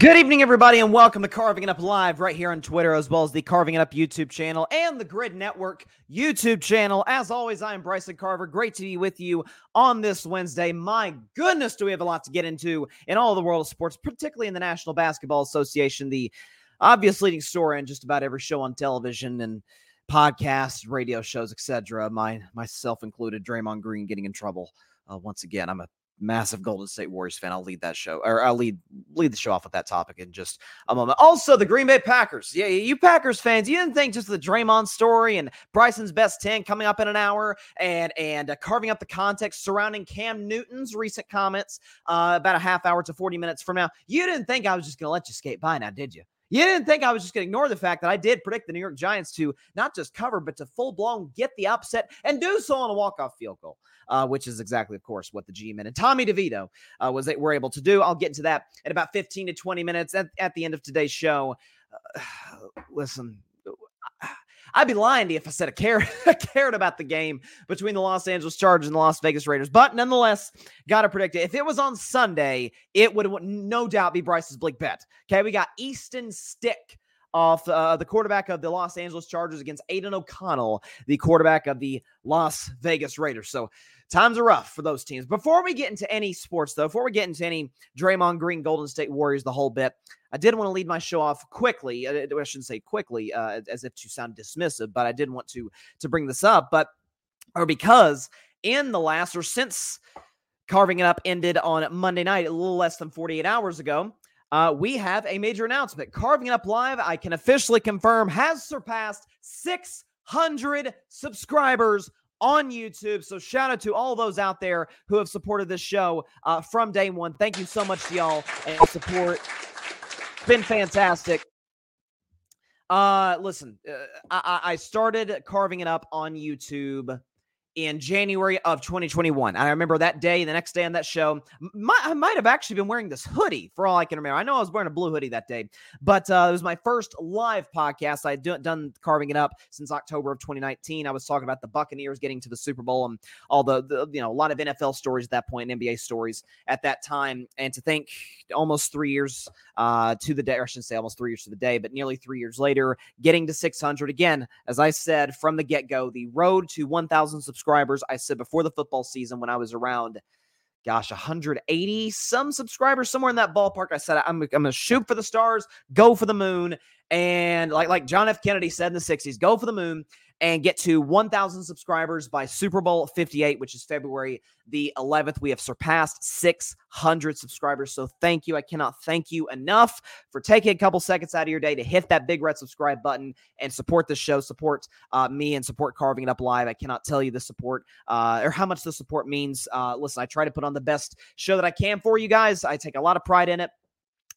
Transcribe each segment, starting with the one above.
Good evening, everybody, and welcome to Carving It Up Live right here on Twitter, as well as the Carving It Up YouTube channel and the Gryd Network YouTube channel. As always, I am Bryson Carver. Great to be with you on this Wednesday. My goodness, do we have a lot to get into in all the world of sports, particularly in the National Basketball Association, the obvious leading story in just about every show on television and podcasts, radio shows, etc. My myself included, Draymond Green getting in trouble. Uh, once again, I'm a massive Golden State Warriors fan. I'll lead that show, or I'll lead lead the show off with that topic in just a moment. Also, the Green Bay Packers. Yeah, you Packers fans, you didn't think just the Draymond story and Bryson's best ten coming up in an hour, and and uh, carving up the context surrounding Cam Newton's recent comments uh, about a half hour to forty minutes from now. You didn't think I was just going to let you skate by now, did you? You didn't think I was just going to ignore the fact that I did predict the New York Giants to not just cover, but to full blown get the upset and do so on a walk off field goal, uh, which is exactly, of course, what the G-Men and Tommy DeVito uh, was were able to do. I'll get into that in about 15 to 20 minutes at, at the end of today's show. Uh, listen, I'd be lying to you if I said I cared, I cared about the game between the Los Angeles Chargers and the Las Vegas Raiders. But nonetheless, got to predict it. If it was on Sunday, it would no doubt be Bryce's bleak bet. Okay, we got Easton Stick off uh, the quarterback of the Los Angeles Chargers against Aidan O'Connell, the quarterback of the Las Vegas Raiders. So times are rough for those teams. Before we get into any sports, though, before we get into any Draymond Green, Golden State Warriors, the whole bit, I did want to lead my show off quickly. Uh, I shouldn't say quickly, uh, as if to sound dismissive, but I did want to to bring this up. But or because in the last or since carving it up ended on Monday night, a little less than 48 hours ago. Uh, we have a major announcement. Carving It Up Live, I can officially confirm, has surpassed 600 subscribers on YouTube. So shout out to all those out there who have supported this show uh, from day one. Thank you so much to y'all and support. It's been fantastic. Uh, listen, uh, I, I started carving it up on YouTube in January of 2021. I remember that day, the next day on that show, I might have actually been wearing this hoodie for all I can remember. I know I was wearing a blue hoodie that day, but uh, it was my first live podcast. I had done carving it up since October of 2019. I was talking about the Buccaneers getting to the Super Bowl and all the, the you know, a lot of NFL stories at that and NBA stories at that time. And to think almost three years uh, to the day, I shouldn't say almost three years to the day, but nearly three years later, getting to 600 again, as I said from the get go, the road to 1,000 subscribers subscribers. I said before the football season when I was around, gosh, 180 some subscribers, somewhere in that ballpark. I said I'm, I'm to shoot for the stars, go for the moon, and like like John F. Kennedy said in the 60s, go for the moon and get to 1,000 subscribers by Super Bowl 58, which is February the 11th. We have surpassed 600 subscribers. So thank you. I cannot thank you enough for taking a couple seconds out of your day to hit that big red subscribe button and support the show, support uh, me, and support Carving It Up Live. I cannot tell you the support uh, or how much the support means. Uh, listen, I try to put on the best show that I can for you guys. I take a lot of pride in it.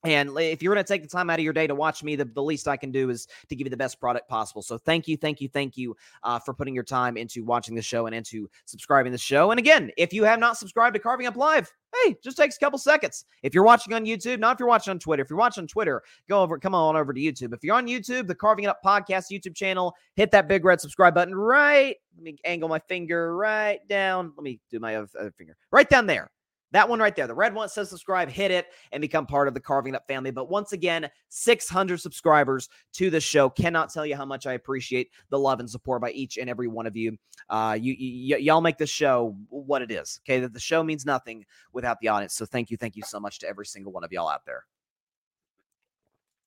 And if you're going to take the time out of your day to watch me, the, the least I can do is to give you the best product possible. So thank you, thank you, thank you uh, for putting your time into watching the show and into subscribing the show. And again, if you have not subscribed to Carving Up Live, hey, just takes a couple seconds. If you're watching on YouTube, not if you're watching on Twitter. If you're watching on Twitter, go over, come on over to YouTube. If you're on YouTube, the Carving It Up Podcast YouTube channel, hit that big red subscribe button right. Let me angle my finger right down. Let me do my other finger right down there. That one right there. The red one says subscribe, hit it, and become part of the Carving Up family. But once again, 600 subscribers to the show. Cannot tell you how much I appreciate the love and support by each and every one of you. Uh, you, y- y'all make the show what it is. Okay, that the show means nothing without the audience. So thank you, thank you so much to every single one of y'all out there.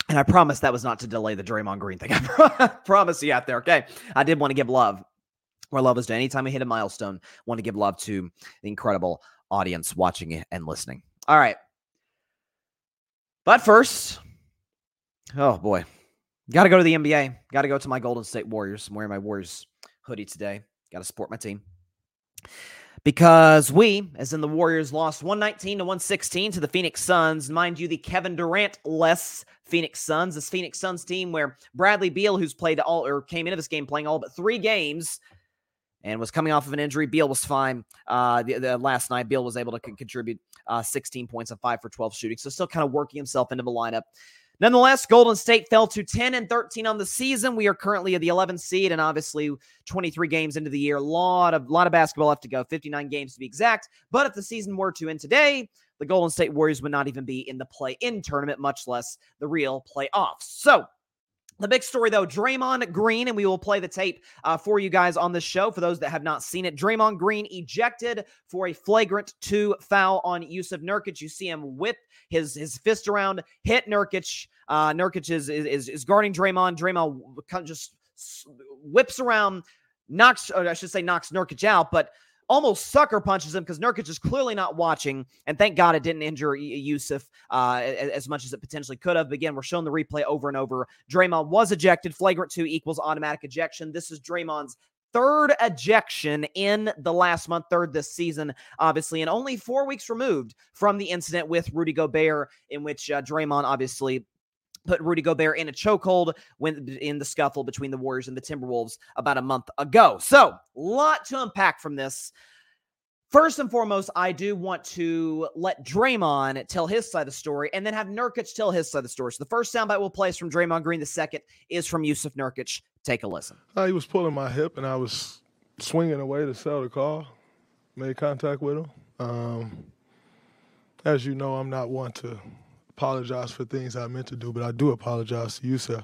And I promise that was not to delay the Draymond Green thing. I promise you out there. Okay, I did want to give love where love is due. Anytime I hit a milestone, want to give love to the incredible audience watching and listening. All right. But first, oh boy, got to go to the NBA. Got to go to my Golden State Warriors. I'm wearing my Warriors hoodie today. Got to support my team. Because we, as in the Warriors, lost 119 to 116 to the Phoenix Suns. Mind you, the Kevin Durant less Phoenix Suns. This Phoenix Suns team where Bradley Beal, who's played all or came into this game playing all but three games, and was coming off of an injury. Beal was fine uh, the, the, last night. Beal was able to contribute uh, 16 points and five for 12 shooting, so still kind of working himself into the lineup. Nonetheless, Golden State fell to 10 and 13 on the season. We are currently at the 11th seed, and obviously 23 games into the year. A lot of lot of basketball left to go, 59 games to be exact. But if the season were to end today, the Golden State Warriors would not even be in the play in tournament, much less the real playoffs. So, the big story, though, Draymond Green, and we will play the tape uh, for you guys on this show. For those that have not seen it, Draymond Green ejected for a flagrant two foul on Jusuf Nurkic. You see him whip his his fist around, hit Nurkic. Uh, Nurkic is, is is guarding Draymond. Draymond just whips around, knocks, I should say, knocks Nurkic out, but almost sucker punches him because Nurkic is clearly not watching. And thank God it didn't injure Jusuf uh, as much as it potentially could have. But again, we're showing the replay over and over. Draymond was ejected. Flagrant two equals automatic ejection. This is Draymond's third ejection in the last month, third this season, obviously, and only four weeks removed from the incident with Rudy Gobert, in which uh, Draymond obviously put Rudy Gobert in a chokehold when in the scuffle between the Warriors and the Timberwolves about a month ago. So, lot to unpack from this. First and foremost, I do want to let Draymond tell his side of the story and then have Nurkic tell his side of the story. So the first soundbite we'll play is from Draymond Green. The second is from Jusuf Nurkic. Take a listen. Uh, he was pulling my hip and I was swinging away to sell the call. Made contact with him. Um, as you know, I'm not one to apologize for things I meant to do, but I do apologize to Jusuf,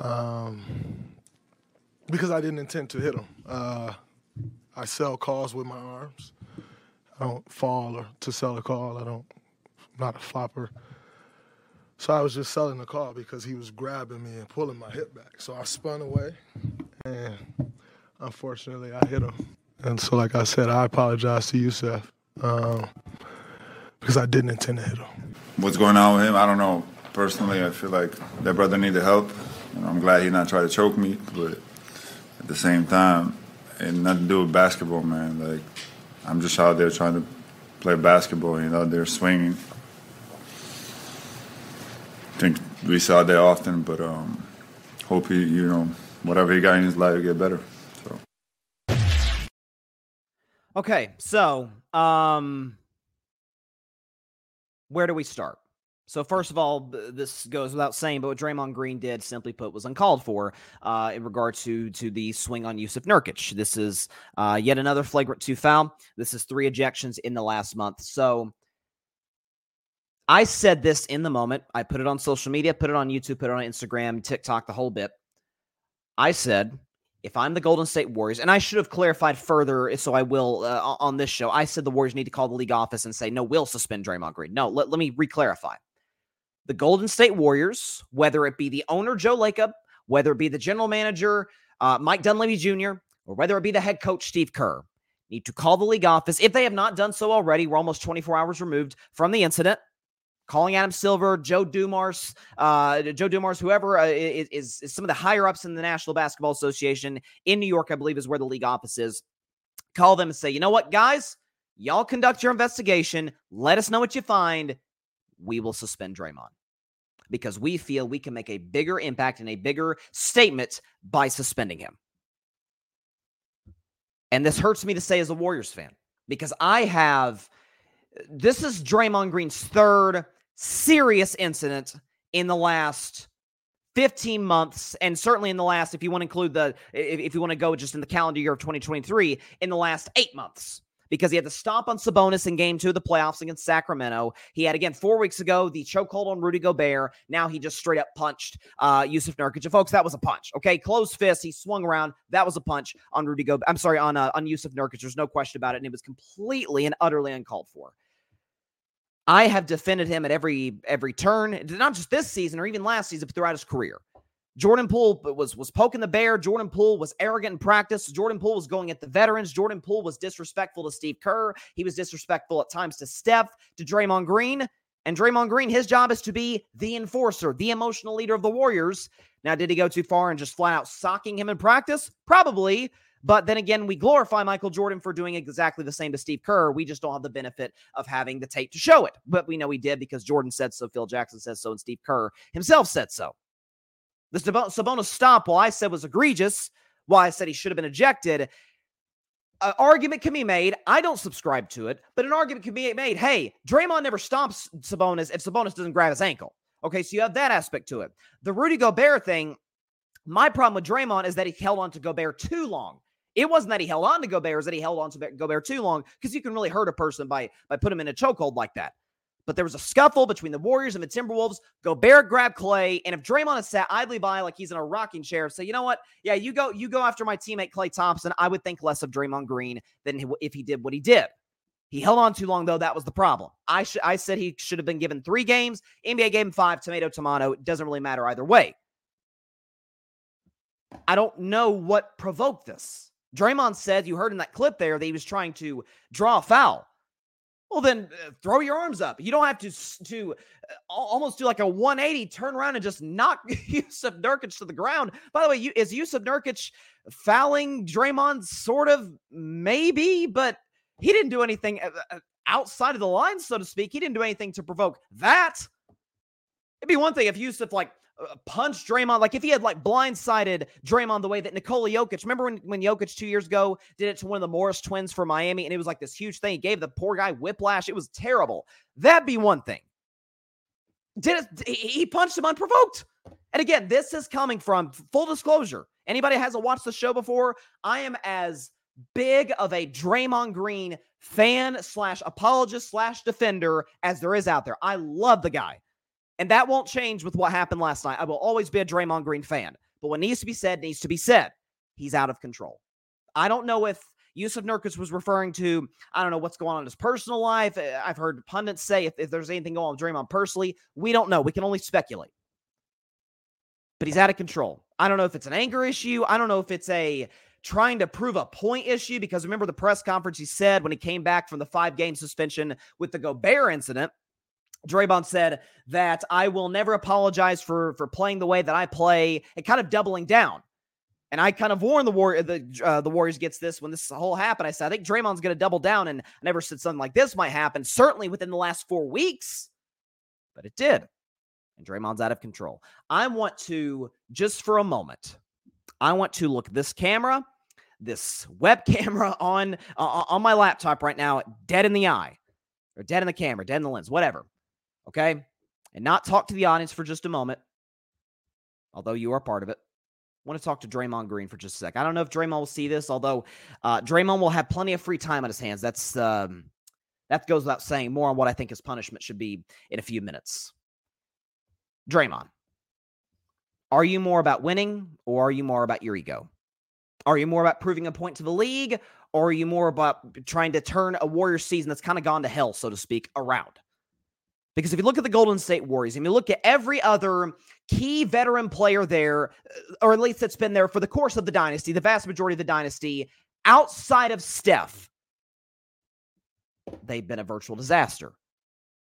um, because I didn't intend to hit him. Uh, I sell calls with my arms. I don't fall or to sell a call. I don't. I'm not a flopper. So I was just selling the call because he was grabbing me and pulling my hip back. So I spun away, and unfortunately I hit him. And so, like I said, I apologize to Jusuf, um, because I didn't intend to hit him what's going on with him, I don't know. Personally, I feel like that brother needed help. You know, I'm glad he not try to choke me, but at the same time, it nothing to do with basketball, man. Like, I'm just out there trying to play basketball, you know, they're swinging. I think we saw that often, but um, hope he, you know, whatever he got in his life, get better. So. Okay, so um, where do we start? So first of all, this goes without saying, but what Draymond Green did, simply put, was uncalled for uh, in regard to to the swing on Jusuf Nurkic. This is uh, yet another flagrant two foul. This is three ejections in the last month. So I said this in the moment. I put it on social media, put it on YouTube, put it on Instagram, TikTok, the whole bit. I said if I'm the Golden State Warriors, and I should have clarified further, so I will uh, on this show. I said the Warriors need to call the league office and say, no, we'll suspend Draymond Green. No, let, let me reclarify. The Golden State Warriors, whether it be the owner, Joe Lacob, whether it be the general manager, uh, Mike Dunleavy Jr., or whether it be the head coach, Steve Kerr, need to call the league office. If they have not done so already, we're almost 24 hours removed from the incident calling Adam Silver, Joe Dumars, uh, Joe Dumars, whoever uh, is, is some of the higher ups in the National Basketball Association in New York, I believe, is where the league office is. Call them and say, you know what, guys, y'all conduct your investigation. Let us know what you find. We will suspend Draymond because we feel we can make a bigger impact and a bigger statement by suspending him. And this hurts me to say as a Warriors fan because I have this is Draymond Green's third serious incident in the last 15 months and certainly in the last if you want to include the if, if you want to go just in the calendar year of 2023 in the last 8 months because he had to stop on Sabonis in game two of the playoffs against Sacramento. He had again four weeks ago the chokehold on Rudy Gobert. Now he just straight up punched uh, Jusuf Nurkic. And folks, that was a punch. Okay, closed fist. He swung around. That was a punch on Rudy Gobert. I'm sorry on uh, on Jusuf Nurkic. There's no question about it, and it was completely and utterly uncalled for. I have defended him at every every turn, not just this season or even last season, but throughout his career. Jordan Poole was was poking the bear. Jordan Poole was arrogant in practice. Jordan Poole was going at the veterans. Jordan Poole was disrespectful to Steve Kerr. He was disrespectful at times to Steph, to Draymond Green. And Draymond Green, his job is to be the enforcer, the emotional leader of the Warriors. Now, did he go too far and just flat out socking him in practice? Probably. But then again, we glorify Michael Jordan for doing exactly the same to Steve Kerr. We just don't have the benefit of having the tape to show it. But we know he did because Jordan said so, Phil Jackson says so, and Steve Kerr himself said so. The Sabonis stop, while I said was egregious, why I said he should have been ejected, an argument can be made. I don't subscribe to it, but an argument can be made. Hey, Draymond never stops Sabonis if Sabonis doesn't grab his ankle. Okay, so you have that aspect to it. The Rudy Gobert thing, my problem with Draymond is that he held on to Gobert too long It wasn't that he held on to Gobert, it was that he held on to Gobert too long because you can really hurt a person by by putting him in a chokehold like that. But there was a scuffle between the Warriors and the Timberwolves. Gobert grabbed Klay, and if Draymond had sat idly by like he's in a rocking chair, say, you know what? Yeah, you go, you go after my teammate Klay Thompson. I would think less of Draymond Green than if he did what he did. He held on too long, though. That was the problem. I sh- I said he should have been given three games. NBA him five. Tomato, tomato. It doesn't really matter either way. I don't know what provoked this. Draymond said, you heard in that clip there, that he was trying to draw a foul. Well, then uh, throw your arms up. You don't have to to uh, almost do like a 180, turn around and just knock Jusuf Nurkic to the ground. By the way, you, is Jusuf Nurkic fouling Draymond? Sort of, maybe, but he didn't do anything uh, outside of the line, so to speak. He didn't do anything to provoke that. It'd be one thing if Jusuf like uh, punched Draymond, like if he had like blindsided Draymond the way that Nikola Jokic. Remember when when Jokic two years ago did it to one of the Morris twins for Miami, and it was like this huge thing. He gave the poor guy whiplash. It was terrible. That'd be one thing. Did it? He punched him unprovoked. And again, this is coming from full disclosure. Anybody hasn't watched the show before, I am as big of a Draymond Green fan slash apologist slash defender as there is out there. I love the guy. And that won't change with what happened last night. I will always be a Draymond Green fan. But what needs to be said needs to be said. He's out of control. I don't know if Jusuf Nurkic was referring to, I don't know what's going on in his personal life. Uh, I've heard pundits say if, if there's anything going on with Draymond personally, we don't know. We can only speculate. But he's out of control. I don't know if it's an anger issue. I don't know if it's a trying to prove a point issue because remember the press conference he said when he came back from the five game suspension with the Gobert incident. Draymond said that I will never apologize for for playing the way that I play and kind of doubling down. And I kind of warned the war the uh, the Warriors gets this when this whole happened. I said I think Draymond's going to double down, and I never said something like this might happen. Certainly within the last four weeks, but it did. And Draymond's out of control. I want to just for a moment, I want to look this camera, this web camera on uh, on my laptop right now, dead in the eye, or dead in the camera, dead in the lens, whatever okay? And not talk to the audience for just a moment, although you are part of it. I want to talk to Draymond Green for just a sec. I don't know if Draymond will see this, although uh, Draymond will have plenty of free time on his hands. That's um, that goes without saying. More on what I think his punishment should be in a few minutes. Draymond, are you more about winning or are you more about your ego? Are you more about proving a point to the league or are you more about trying to turn a Warriors season that's kind of gone to hell, so to speak, around? Because if you look at the Golden State Warriors and you look at every other key veteran player there, uh, or at least that's been there for the course of the dynasty, the vast majority of the dynasty, outside of Steph, they've been a virtual disaster.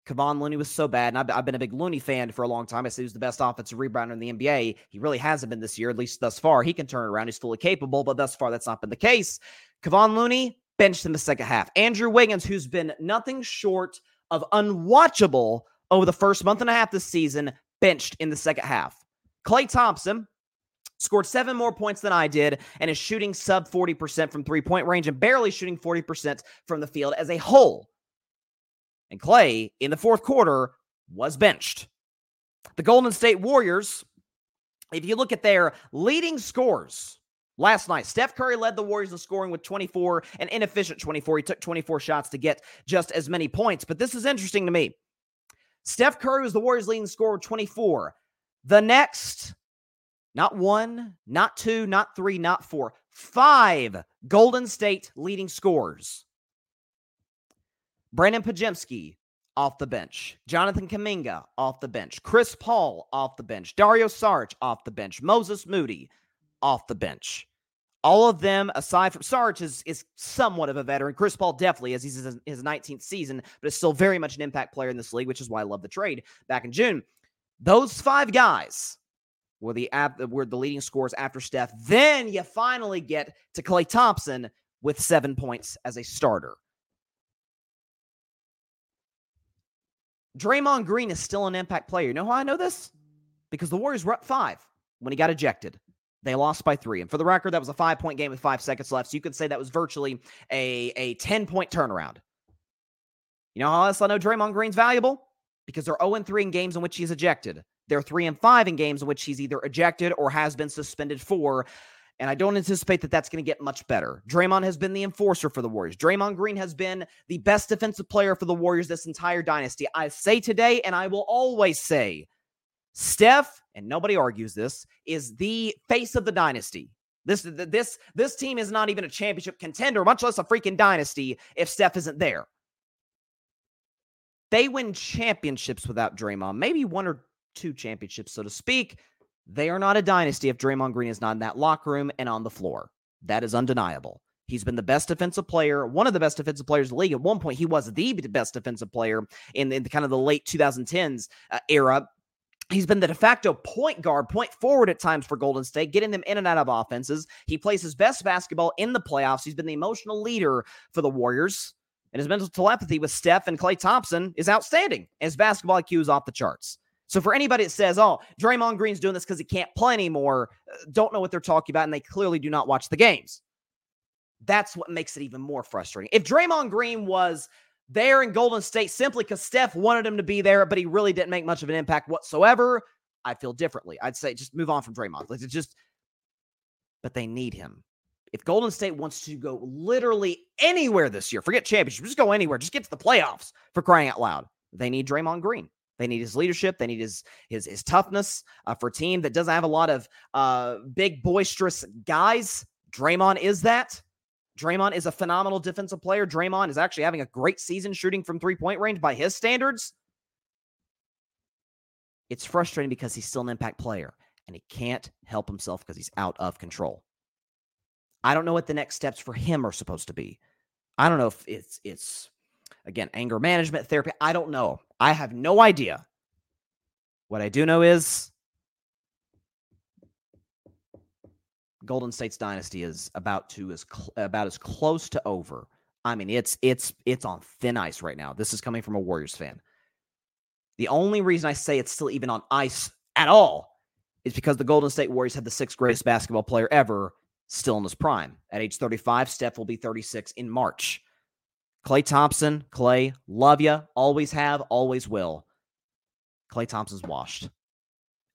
Kevon Looney was so bad, and I've, I've, been a big Looney fan for a long time. I say he was the best offensive rebounder in the NBA. He really hasn't been this year, at least thus far. He can turn around. He's fully capable, but thus far, that's not been the case. Kevon Looney benched in the second half. Andrew Wiggins, who's been nothing short – of unwatchable over the first month and a half this season, benched in the second half. Klay Thompson scored seven more points than I did and is shooting sub 40% from three point range and barely shooting 40% from the field as a whole. And Klay in the fourth quarter was benched. The Golden State Warriors, if you look at their leading scores Last night, Steph Curry led the Warriors in scoring with 24, an inefficient 24. He took 24 shots to get just as many points. But this is interesting to me. Steph Curry was the Warriors' leading scorer with 24. The next, not one, not two, not three, not four, five Golden State leading scorers. Brandin Podziemski off the bench. Jonathan Kuminga off the bench. Chris Paul off the bench. Dario Saric off the bench. Moses Moody off the bench. All of them, aside from Sarge, is, is somewhat of a veteran. Chris Paul definitely is. He's his, his 19th season, but is still very much an impact player in this league, which is why I love the trade back in June. Those five guys were the were the leading scorers after Steph. Then you finally get to Klay Thompson with seven points as a starter. Draymond Green is still an impact player. You know how I know this? Because the Warriors were up five when he got ejected. They lost by three. And for the record, that was a five point game with five seconds left. So you could say that was virtually a, a 10 point turnaround. You know how else I know Draymond Green's valuable? Because they're 0 3 in games in which he's ejected. They're 3 and 5 in games in which he's either ejected or has been suspended for. And I don't anticipate that that's going to get much better. Draymond has been the enforcer for the Warriors. Draymond Green has been the best defensive player for the Warriors this entire dynasty. I say today, and I will always say, Steph, and nobody argues this, is the face of the dynasty. This this this team is not even a championship contender, much less a freaking dynasty if Steph isn't there. They win championships without Draymond, maybe one or two championships, so to speak. They are not a dynasty if Draymond Green is not in that locker room and on the floor. That is undeniable. He's been the best defensive player, one of the best defensive players in the league. At one point, he was the best defensive player in, in the kind of the late 2010s uh, era. He's been the de facto point guard, point forward at times for Golden State, getting them in and out of offenses. He plays his best basketball in the playoffs. He's been the emotional leader for the Warriors. And his mental telepathy with Steph and Klay Thompson is outstanding. His basketball IQ is off the charts. So for anybody that says, "Oh, Draymond Green's doing this because he can't play anymore," uh, don't know what they're talking about, and they clearly do not watch the games. That's what makes it even more frustrating. If Draymond Green was there in Golden State simply because Steph wanted him to be there, but he really didn't make much of an impact whatsoever, I feel differently. I'd say just move on from Draymond. Like just, but they need him. If Golden State wants to go literally anywhere this year, forget championship, just go anywhere, just get to the playoffs for crying out loud. They need Draymond Green. They need his leadership. They need his his his toughness uh, for a team that doesn't have a lot of uh, big boisterous guys. Draymond is that. Draymond is a phenomenal defensive player. Draymond is actually having a great season shooting from three point range by his standards. It's frustrating because he's still an impact player and he can't help himself because he's out of control. I don't know what the next steps for him are supposed to be. I don't know if it's it's again anger management therapy. I don't know. I have no idea. What I do know is Golden State's dynasty is about to as cl- about as close to over. I mean, it's it's it's on thin ice right now. This is coming from a Warriors fan. The only reason I say it's still even on ice at all is because the Golden State Warriors had the sixth greatest basketball player ever still in his prime. At age 35, Steph will be 36 in March. Klay Thompson, Klay, love you, always have, always will. Klay Thompson's washed.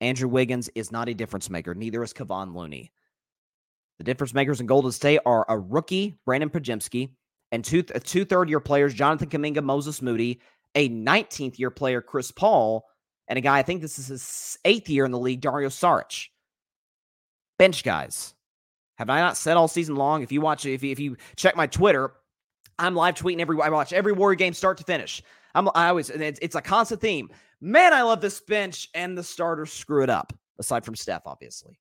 Andrew Wiggins is not a difference maker. Neither is Kevon Looney. The difference makers in Golden State are a rookie, Brandin Podziemski, and two, two third year players, Jonathan Kuminga, Moses Moody, a 19th year player, Chris Paul, and a guy, I think this is his eighth year in the league, Dario Saric. Bench guys. Have I not said all season long? If you watch, if you, if you check my Twitter, I'm live tweeting every, I watch every Warrior game start to finish. I'm, I always, it's, it's a constant theme. Man, I love this bench, and the starters screw it up, aside from Steph, obviously.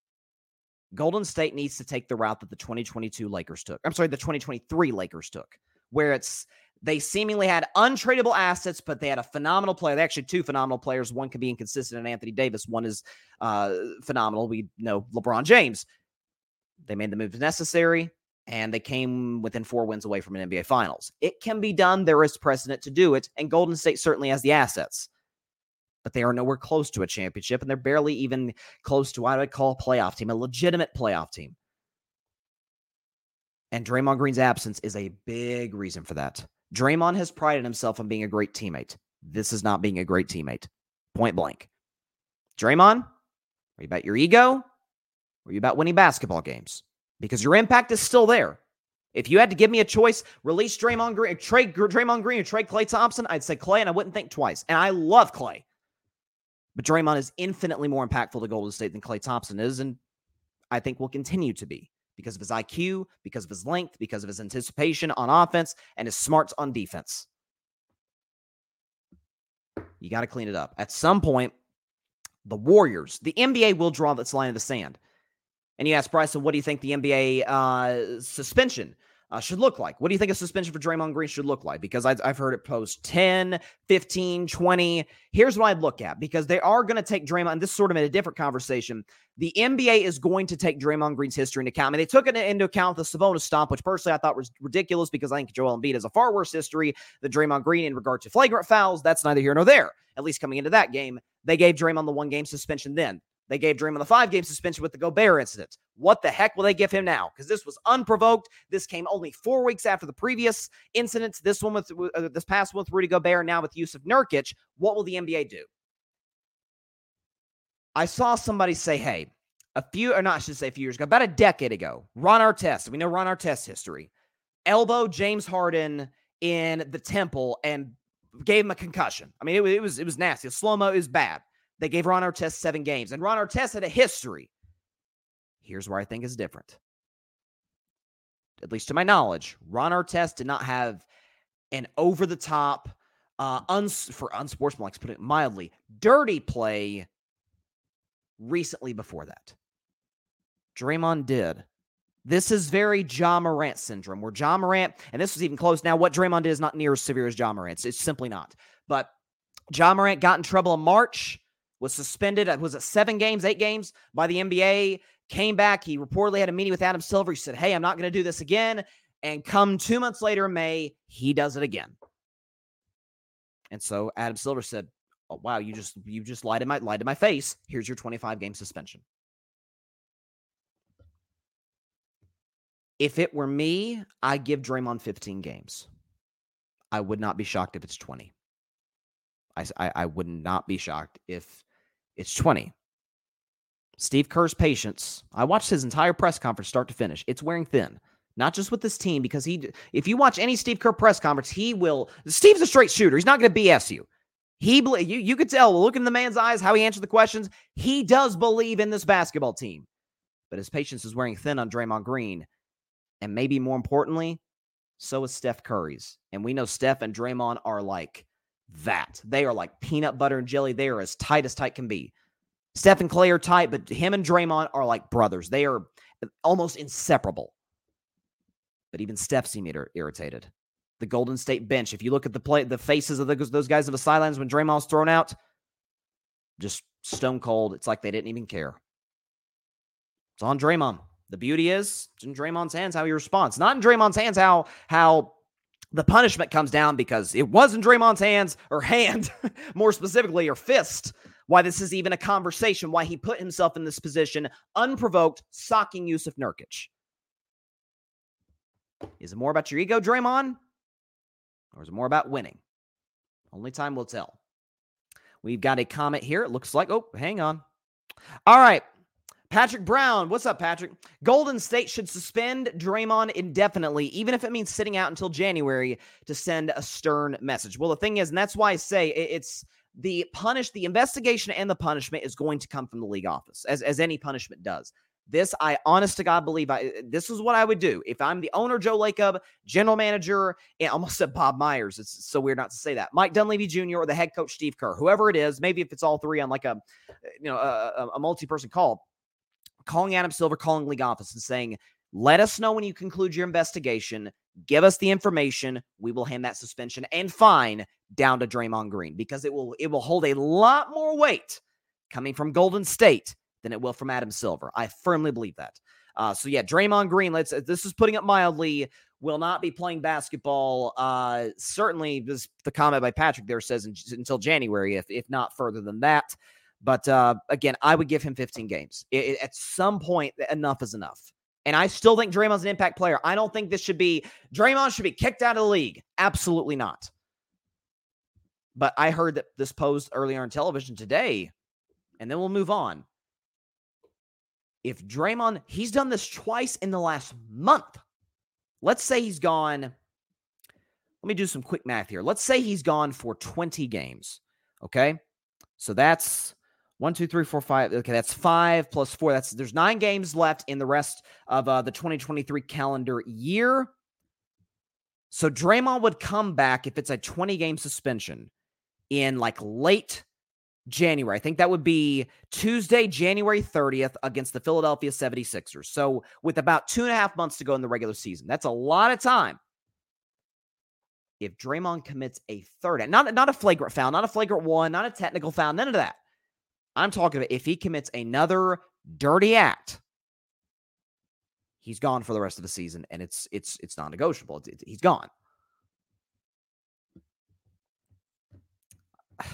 Golden State needs to take the route that the 2022 Lakers took. I'm sorry, the 2023 Lakers took, where it's they seemingly had untradeable assets, but they had a phenomenal player. They actually two phenomenal players. One can be inconsistent, and Anthony Davis. One is uh, phenomenal. We know LeBron James. They made the moves necessary, and they came within four wins away from an NBA Finals. It can be done. There is precedent to do it, and Golden State certainly has the assets but they are nowhere close to a championship, and they're barely even close to what I would call a playoff team, a legitimate playoff team. And Draymond Green's absence is a big reason for that. Draymond has prided himself on being a great teammate. This is not being a great teammate. Point blank. Draymond, are you about your ego? Or are you about winning basketball games? Because your impact is still there. If you had to give me a choice, release Draymond Green, trade Draymond Green, or trade Klay Thompson, I'd say Klay, and I wouldn't think twice. And I love Klay. But Draymond is infinitely more impactful to Golden State than Klay Thompson is, and I think will continue to be because of his IQ, because of his length, because of his anticipation on offense, and his smarts on defense. You got to clean it up. At some point, the Warriors, the NBA will draw this line in the sand. And you ask Bryson, what do you think the NBA uh, suspension uh, should look like. What do you think a suspension for Draymond Green should look like? Because I've, I've heard it post 10, 15, 20. Here's what I'd look at because they are going to take Draymond, and this is sort of in a different conversation. The NBA is going to take Draymond Green's history into account. I mean, they took it into account the Sabonis stomp, which personally I thought was ridiculous because I think Joel Embiid has a far worse history than Draymond Green in regard to flagrant fouls. That's neither here nor there. At least coming into that game, they gave Draymond the one game suspension then. They gave Draymond the five game suspension with the Gobert incident. What the heck will they give him now? Because this was unprovoked. This came only four weeks after the previous incidents. This one with uh, this past one with Rudy Gobert, now with Jusuf Nurkic. What will the NBA do? I saw somebody say, hey, a few, or not, I should say a few years ago, about a decade ago, Ron Artest, we know Ron Artest history, elbow James Harden in the temple and gave him a concussion. I mean, it, it was it was nasty. Slow mo is bad. They gave Ron Artest seven games, and Ron Artest had a history. Here's where I think is different. At least to my knowledge, Ron Artest did not have an over the top, uh, uns- for unsportsmanlike, to put it mildly, dirty play recently before that. Draymond did. This is very Ja Morant syndrome, where Ja Morant, and this was even close. Now, what Draymond did is not near as severe as Ja Morant's. It's simply not. But Ja Morant got in trouble in March, was suspended. Uh, was it seven games, eight games by the NBA? Came back. He reportedly had a meeting with Adam Silver. He said, Hey, I'm not going to do this again. And come two months later in May, he does it again. And so Adam Silver said, oh, wow, you just you just lied to my lied to my face. Here's your 25 game suspension. If it were me, I give Draymond 15 games. I would not be shocked if it's 20. I, I, I would not be shocked if it's 20. Steve Kerr's patience. I watched his entire press conference start to finish. It's wearing thin. Not just with this team, because he if you watch any Steve Kerr press conference, he will Steve's a straight shooter. He's not going to BS you. He you you could tell look in the man's eyes how he answered the questions. He does believe in this basketball team. But his patience is wearing thin on Draymond Green. And maybe more importantly, so is Steph Curry's. And we know Steph and Draymond are like that. They are like peanut butter and jelly. They are as tight as tight can be. Steph and Klay are tight, but him and Draymond are like brothers. They are almost inseparable. But even Steph seemed irritated. The Golden State bench, if you look at the play, the faces of the, those guys on the sidelines when Draymond's thrown out, just stone cold. It's like they didn't even care. It's on Draymond. The beauty is it's in Draymond's hands how he responds. Not in Draymond's hands how how the punishment comes down because it was in Draymond's hands or hand, more specifically, or fist. Why this is even a conversation, why he put himself in this position unprovoked, socking Jusuf Nurkic. Is it more about your ego, Draymond? Or is it more about winning? Only time will tell. We've got a comment here. It looks like, oh, hang on. All right. Patrick Brown, what's up, Patrick? Golden State should suspend Draymond indefinitely, even if it means sitting out until January to send a stern message. Well, the thing is, and that's why I say it's the punish, the investigation and the punishment is going to come from the league office, as, as any punishment does. This, I honest to God believe, I this is what I would do if I'm the owner, Joe Lacob, general manager, and almost said Bob Myers. It's so weird not to say that. Mike Dunleavy Jr. or the head coach Steve Kerr, whoever it is. Maybe if it's all three on like a, you know, a, a multi-person call calling Adam Silver, calling league office and saying, let us know when you conclude your investigation. Give us the information. We will hand that suspension and fine down to Draymond Green because it will it will hold a lot more weight coming from Golden State than it will from Adam Silver. I firmly believe that. Uh, so yeah, Draymond Green. Let's. This is putting it mildly. Will not be playing basketball. Uh, certainly, this the comment by Patrick there says in, until January, if if not further than that. But uh, again, I would give him 15 games. It, it, at some point, enough is enough. And I still think Draymond's an impact player. I don't think this should be Draymond should be kicked out of the league. Absolutely not. But I heard that this posed earlier on television today, and then we'll move on. If Draymond, he's done this twice in the last month. Let's say he's gone. Let me do some quick math here. Let's say he's gone for 20 games. Okay. So that's one, two, three, four, five. Okay, that's five plus four. That's there's nine games left in the rest of uh, the 2023 calendar year. So Draymond would come back if it's a 20 game suspension in like late January. I think that would be Tuesday, January 30th against the Philadelphia 76ers. So with about two and a half months to go in the regular season, that's a lot of time. If Draymond commits a third, not, not a flagrant foul, not a flagrant one, not a technical foul, none of that I'm talking about if he commits another dirty act, he's gone for the rest of the season, and it's it's it's non-negotiable. He's gone.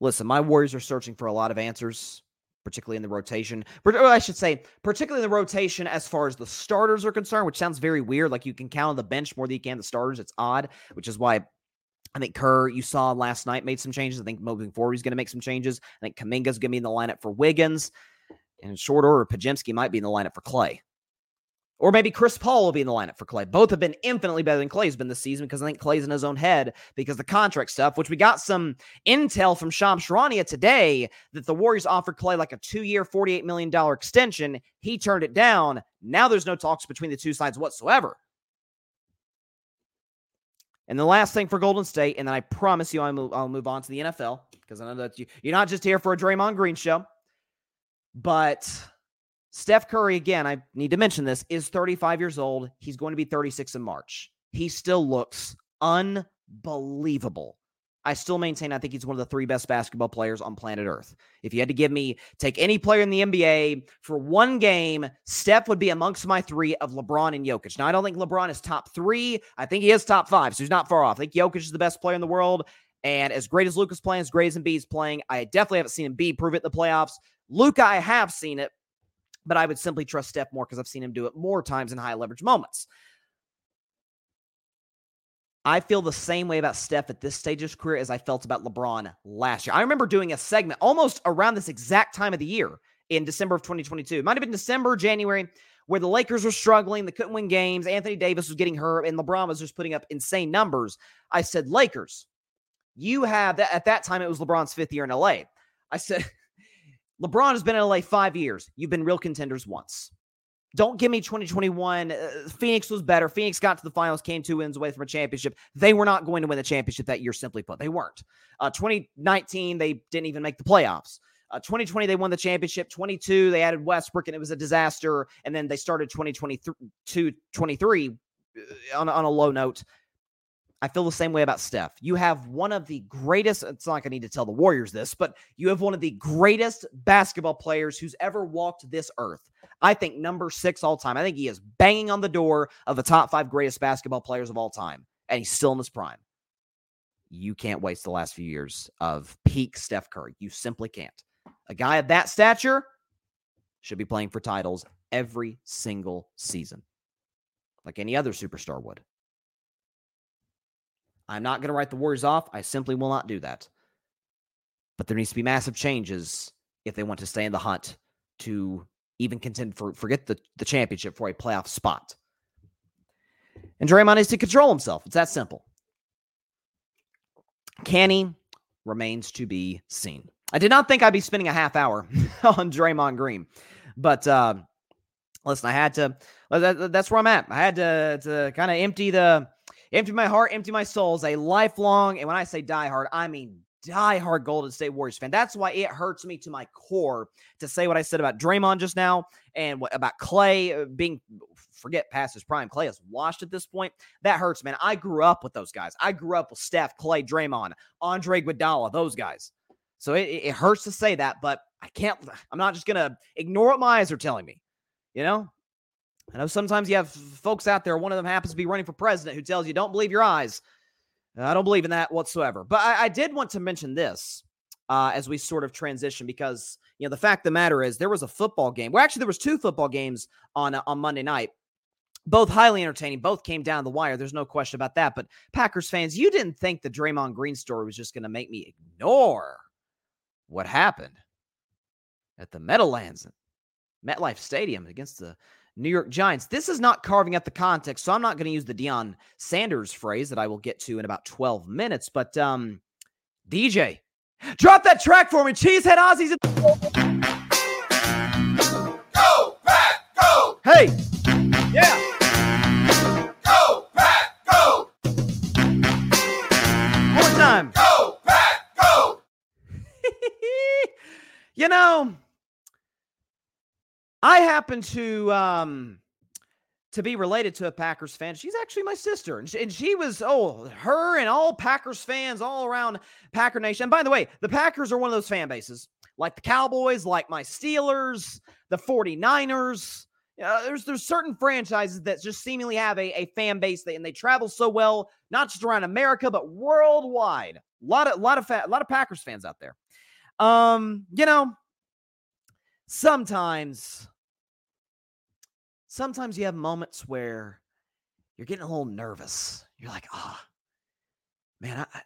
Listen, my Warriors are searching for a lot of answers, particularly in the rotation. Or I should say, particularly in the rotation as far as the starters are concerned, which sounds very weird. Like you can count on the bench more than you can the starters. It's odd, which is why I think Kerr, you saw last night, made some changes. I think moving forward, he's going to make some changes. I think Kuminga's going to be in the lineup for Wiggins. And in short order, Podziemski might be in the lineup for Klay. Or maybe Chris Paul will be in the lineup for Klay. Both have been infinitely better than Klay's been this season because I think Klay's in his own head because the contract stuff, which we got some intel from Shams Charania today that the Warriors offered Klay like a two year, $48 million extension. He turned it down. Now there's no talks between the two sides whatsoever. And the last thing for Golden State, and then I promise you I'll move, I'll move on to the NFL because I know that you, you're not just here for a Draymond Green show. But Steph Curry, again, I need to mention this, is 35 years old. He's going to be 36 in March. He still looks unbelievable. I still maintain I think he's one of the three best basketball players on planet Earth. If you had to give me, take any player in the NBA for one game, Steph would be amongst my three of LeBron and Jokic. Now, I don't think LeBron is top three. I think he is top five, so he's not far off. I think Jokic is the best player in the world. And as great as Luka's playing, as great as Embiid's playing, I definitely haven't seen him Embiid prove it in the playoffs. Luka, I have seen it, but I would simply trust Steph more because I've seen him do it more times in high leverage moments. I feel the same way about Steph at this stage of his career as I felt about LeBron last year. I remember doing a segment almost around this exact time of the year in December of 2022. It might have been December, January, where the Lakers were struggling. They couldn't win games. Anthony Davis was getting hurt, and LeBron was just putting up insane numbers. I said, Lakers, you have that at that time, it was LeBron's fifth year in LA. I said, LeBron has been in LA five years. You've been real contenders once. Don't give me 2021. Uh, Phoenix was better. Phoenix got to the finals, came two wins away from a championship. They were not going to win the championship that year, simply put. They weren't. Uh, 2019, they didn't even make the playoffs. Uh, 2020, they won the championship. 22, they added Westbrook, and it was a disaster. And then they started 2022, 23 uh, on, on a low note. I feel the same way about Steph. You have one of the greatest, it's not like I need to tell the Warriors this, but you have one of the greatest basketball players who's ever walked this earth. I think number six all time. I think he is banging on the door of the top five greatest basketball players of all time, and he's still in his prime. You can't waste the last few years of peak Steph Curry. You simply can't. A guy of that stature should be playing for titles every single season, like any other superstar would. I'm not going to write the Warriors off. I simply will not do that. But there needs to be massive changes if they want to stay in the hunt to even contend for forget the, the championship for a playoff spot. And Draymond needs to control himself. It's that simple. Can he? Remains to be seen. I did not think I'd be spending a half hour on Draymond Green, but uh, listen, I had to. That's where I'm at. I had to to kind of empty the empty my heart, empty my soul as a lifelong, and when I say die hard, I mean die hard Golden State Warriors fan. That's why it hurts me to my core to say what I said about Draymond just now and what, about Klay uh, being forget past his prime. Klay is washed at this point. That hurts, man. I grew up with those guys. I grew up with Steph, Klay, Draymond, Andre Iguodala, those guys. So it, it hurts to say that, but I can't. I'm not just gonna ignore what my eyes are telling me. You know, I know sometimes you have folks out there, one of them happens to be running for president, who tells you, don't believe your eyes. I don't believe in that whatsoever. But I, I did want to mention this uh, as we sort of transition because, you know, the fact of the matter is there was a football game. Well, actually, there was two football games on, uh, on Monday night. Both highly entertaining. Both came down the wire. There's no question about that. But Packers fans, you didn't think the Draymond Green story was just going to make me ignore what happened at the Meadowlands, MetLife Stadium against the New York Giants. This is not carving out the context, so I'm not going to use the Deion Sanders phrase that I will get to in about 12 minutes. But um, DJ, drop that track for me. Cheesehead Ozzy's. In- go, Pack, go! Hey, yeah. Go, Pack, go! More time. Go, Pack, go! you know, I happen to um to be related to a Packers fan. She's actually my sister, and she, and she was oh her and all Packers fans all around Packer Nation. And by the way, the Packers are one of those fan bases, like the Cowboys, like my Steelers, the 49ers. Uh, there's there's certain franchises that just seemingly have a, a fan base, that, and they travel so well, not just around America but worldwide. A lot of lot of fa- lot of Packers fans out there. Um, you know, sometimes sometimes you have moments where you're getting a little nervous. You're like, ah, oh, man, I,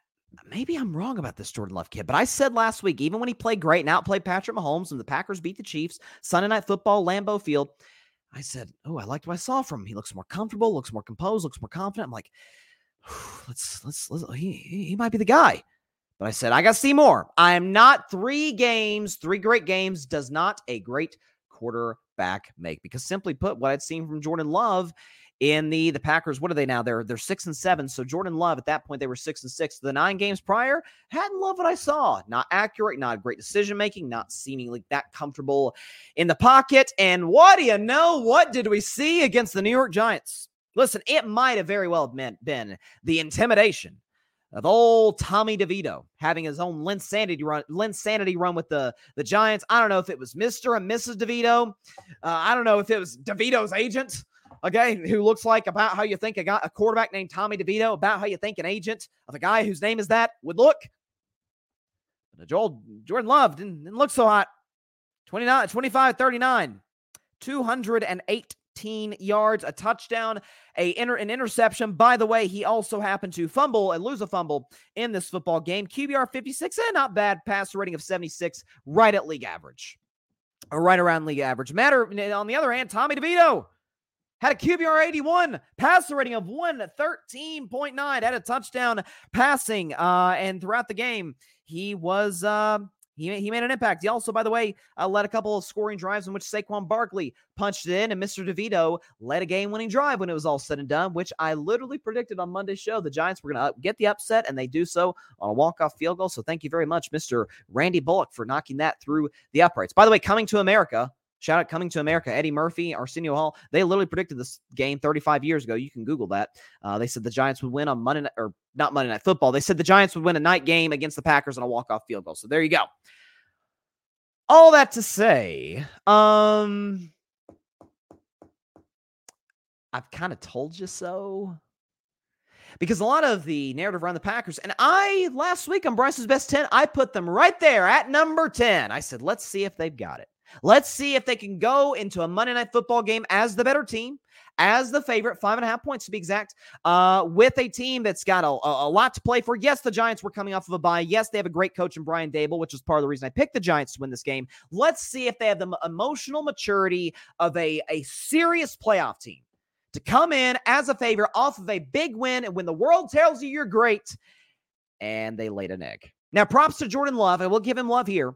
maybe I'm wrong about this Jordan Love kid, but I said last week, even when he played great and outplayed Patrick Mahomes and the Packers beat the Chiefs, Sunday night football, Lambeau Field, I said, Oh, I liked what I saw from him. He looks more comfortable, looks more composed, looks more confident. I'm like, let's, let's, let's he, he might be the guy. But I said, I got to see more. I am not three games, three great games does not a great quarterback make. Because simply put, what I'd seen from Jordan Love in the the Packers. What are they now? They're they're six and seven. So Jordan Love at that point they were six and six. The nine games prior hadn't loved what I saw. Not accurate, not great decision making, not seemingly that comfortable in the pocket. And what do you know? What did we see against the New York Giants? Listen, it might have very well been the intimidation of old Tommy DeVito having his own Linsanity run, Linsanity run with the the Giants. I don't know if it was Mister and Mrs. DeVito. Uh, I don't know if it was DeVito's agent okay, who looks like about how you think a guy, a quarterback named Tommy DeVito, about how you think an agent of a guy whose name is that would look. But Joel Jordan Love didn't, didn't look so hot. 29, 25, 39, 218 yards, a touchdown, a inter, an interception. By the way, he also happened to fumble and lose a fumble in this football game. QBR 56, and eh, not bad. Passer rating of 76, right at league average. Or right around league average. Matter on the other hand, Tommy DeVito had a QBR 81, passer rating of 113.9, had a touchdown passing. Uh, and throughout the game, he was uh, he, he made an impact. He also, by the way, uh, led a couple of scoring drives in which Saquon Barkley punched it in, and Mr. DeVito led a game-winning drive when it was all said and done, which I literally predicted on Monday's show. The Giants were going to get the upset, and they do so on a walk-off field goal. So thank you very much, Mr. Randy Bullock, for knocking that through the uprights. By the way, coming to America, Shout out coming to America. Eddie Murphy, Arsenio Hall. They literally predicted this game 35 years ago. You can Google that. Uh, they said the Giants would win on Monday night, or not Monday Night Football. They said the Giants would win a night game against the Packers on a walk-off field goal. So there you go. All that to say, um, I've kind of told you so. Because a lot of the narrative around the Packers, and I last week on Bryce's best 10, I put them right there at number 10. I said, let's see if they've got it. Let's see if they can go into a Monday night football game as the better team, as the favorite, five and a half points to be exact, uh, with a team that's got a, a, lot to play for. Yes, the Giants were coming off of a bye. Yes, they have a great coach in Brian Daboll, which is part of the reason I picked the Giants to win this game. Let's see if they have the emotional maturity of a, a serious playoff team to come in as a favorite off of a big win. And when the world tells you you're great, and they laid an egg. Now, props to Jordan Love. I will give him love here.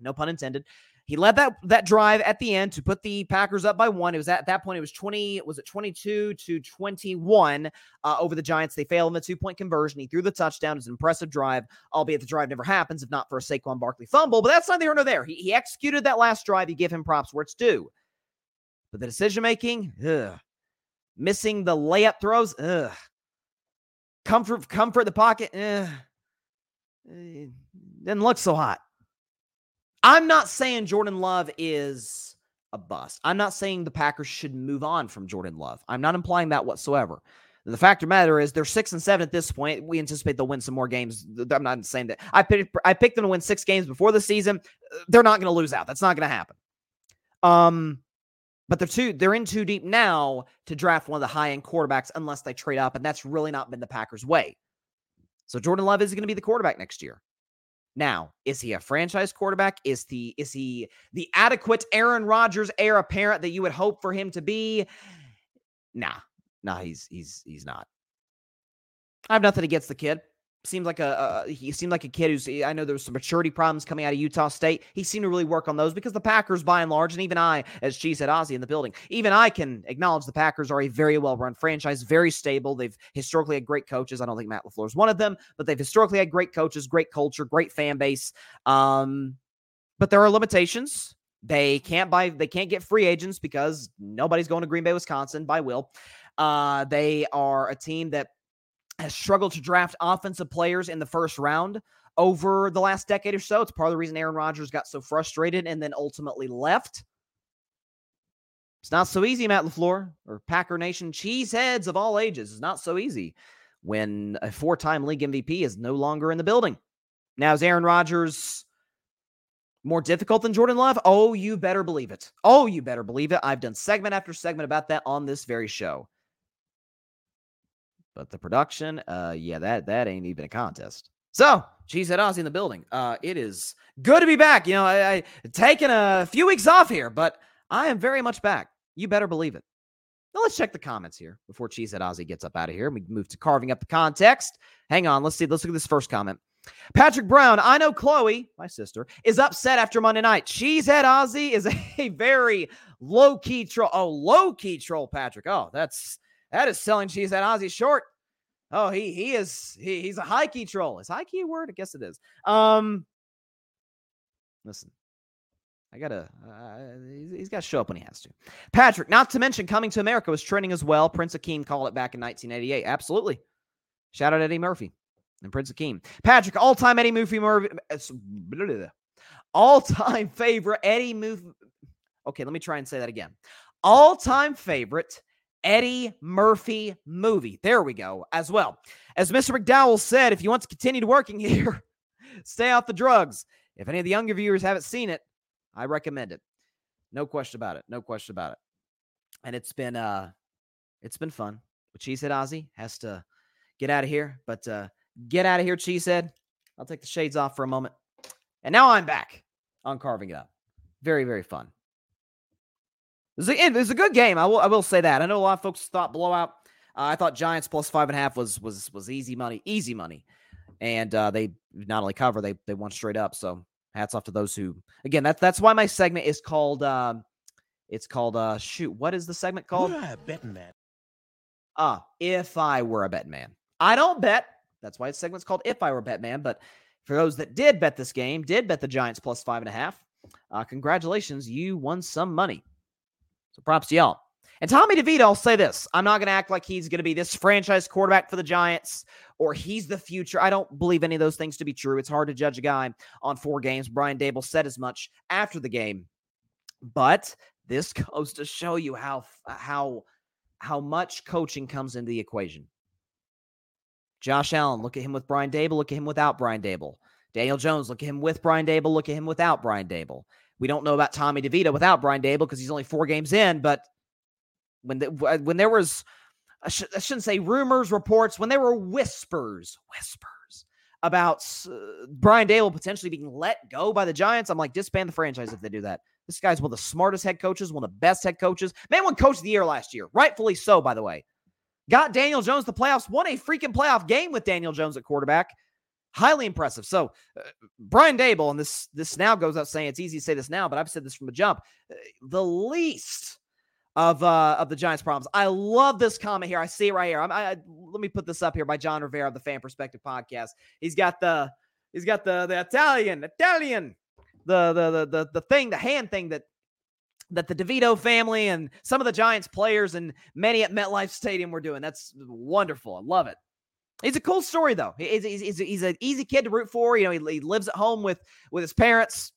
No pun intended. He led that that drive at the end to put the Packers up by one. It was at, at that point it was 20 was it 22 to 21 uh, over the Giants. They failed in the two-point conversion. He threw the touchdown. It's an impressive drive, albeit the drive never happens if not for a Saquon Barkley fumble, but that's not the nor there. He, he executed that last drive. You give him props where it's due. But the decision making, missing the layup throws, ugh. comfort comfort the pocket, ugh. Eh, didn't look so hot. I'm not saying Jordan Love is a bust. I'm not saying the Packers should move on from Jordan Love. I'm not implying that whatsoever. The fact of the matter is they're six and seven at this point. We anticipate they'll win some more games. I'm not saying that I picked I picked them to win six games before the season. They're not going to lose out. That's not going to happen. Um, but they're too they're in too deep now to draft one of the high end quarterbacks unless they trade up, and that's really not been the Packers' way. So Jordan Love is going to be the quarterback next year. Now, is he a franchise quarterback? Is the is he the adequate Aaron Rodgers heir apparent that you would hope for him to be? Nah, nah, he's he's he's not. I have nothing against the kid seemed like a, a, he seemed like a kid who's I know there was some maturity problems coming out of Utah State. He seemed to really work on those because the Packers, by and large, and even I, as Cheesehead, Ozzy in the building, even I can acknowledge the Packers are a very well run franchise, very stable. They've historically had great coaches. I don't think Matt LaFleur is one of them, but they've historically had great coaches, great culture, great fan base. Um, but there are limitations. They can't buy, they can't get free agents because nobody's going to Green Bay, Wisconsin by will. Uh, they are a team that has struggled to draft offensive players in the first round over the last decade or so. It's part of the reason Aaron Rodgers got so frustrated and then ultimately left. It's not so easy, Matt LaFleur or Packer Nation cheeseheads of all ages. It's not so easy when a four time league MVP is no longer in the building. Now, is Aaron Rodgers more difficult than Jordan Love? Oh, you better believe it. Oh, you better believe it. I've done segment after segment about that on this very show. But the production, uh, yeah, that that ain't even a contest. So, Cheesehead Ozzy in the building. Uh, it is good to be back. You know, I, I taken a few weeks off here, but I am very much back. You better believe it. Now let's check the comments here before Cheesehead Ozzy gets up out of here. We move to carving up the context. Hang on, let's see. Let's look at this first comment. Patrick Brown, I know Chloe, my sister, is upset after Monday night. Cheesehead Ozzy is a very low key troll. Oh, low key troll, Patrick. Oh, that's that is selling Cheesehead Ozzy short. Oh, he he is he, he's a high key troll. Is high key a word? I guess it is. Um, listen, I gotta. Uh, he's, he's got to show up when he has to. Patrick, not to mention, coming to America was trending as well. Prince Akeem called it back in 1988. Absolutely. Shout out Eddie Murphy and Prince Akeem. Patrick, all time Eddie Murphy. All time favorite Eddie Murphy. Okay, let me try and say that again. All time favorite Eddie Murphy movie. There we go, as well. As Mr. McDowell said, if you want to continue working here, stay off the drugs. If any of the younger viewers haven't seen it, I recommend it. No question about it. No question about it. And it's been uh it's been fun. But Cheesehead Ozzy has to get out of here. But uh get out of here, Cheesehead. I'll take the shades off for a moment. And now I'm back on carving it up. Very, very fun. This is a, it was a good game. I will I will say that. I know a lot of folks thought blowout. Uh, I thought Giants plus five and a half was was was easy money, easy money, and uh, they not only cover they they won straight up. So hats off to those who again that's that's why my segment is called um it's called uh shoot what is the segment called a betting man. ah if i were a bet man i don't bet that's why the segment's called if i were a bet man but for those that did bet this game did bet the giants plus five and a half uh congratulations you won some money so props to y'all and Tommy DeVito, I'll say this. I'm not going to act like he's going to be this franchise quarterback for the Giants or he's the future. I don't believe any of those things to be true. It's hard to judge a guy on four games. Brian Daboll said as much after the game. But this goes to show you how how how much coaching comes into the equation. Josh Allen, look at him with Brian Daboll, look at him without Brian Daboll. Daniel Jones, look at him with Brian Daboll, look at him without Brian Daboll. We don't know about Tommy DeVito without Brian Daboll because he's only four games in, but when the, when there was I, sh- I, shouldn't say rumors, reports, when there were whispers, whispers about uh, Brian Daboll potentially being let go by the Giants, I'm like, disband the franchise if they do that. This guy's one of the smartest head coaches, one of the best head coaches. Man, won coach of the year last year, rightfully so, by the way. Got Daniel Jones the playoffs, won a freaking playoff game with Daniel Jones at quarterback. Highly impressive. So, uh, Brian Daboll, and this this now goes out saying it's easy to say this now, but I've said this from the jump. Uh, the least of uh of the Giants' problems. I love this comment here. I see it right here. I'm, I, let me put this up here by John Rivera of the Fan Perspective podcast. He's got the he's got the the Italian Italian the the the the, the thing the hand thing that that the DeVito family and some of the Giants players and many at MetLife Stadium were doing. That's wonderful. I love it. He's a cool story though. He's, he's, he's an easy kid to root for. You know, he, he lives at home with with his parents,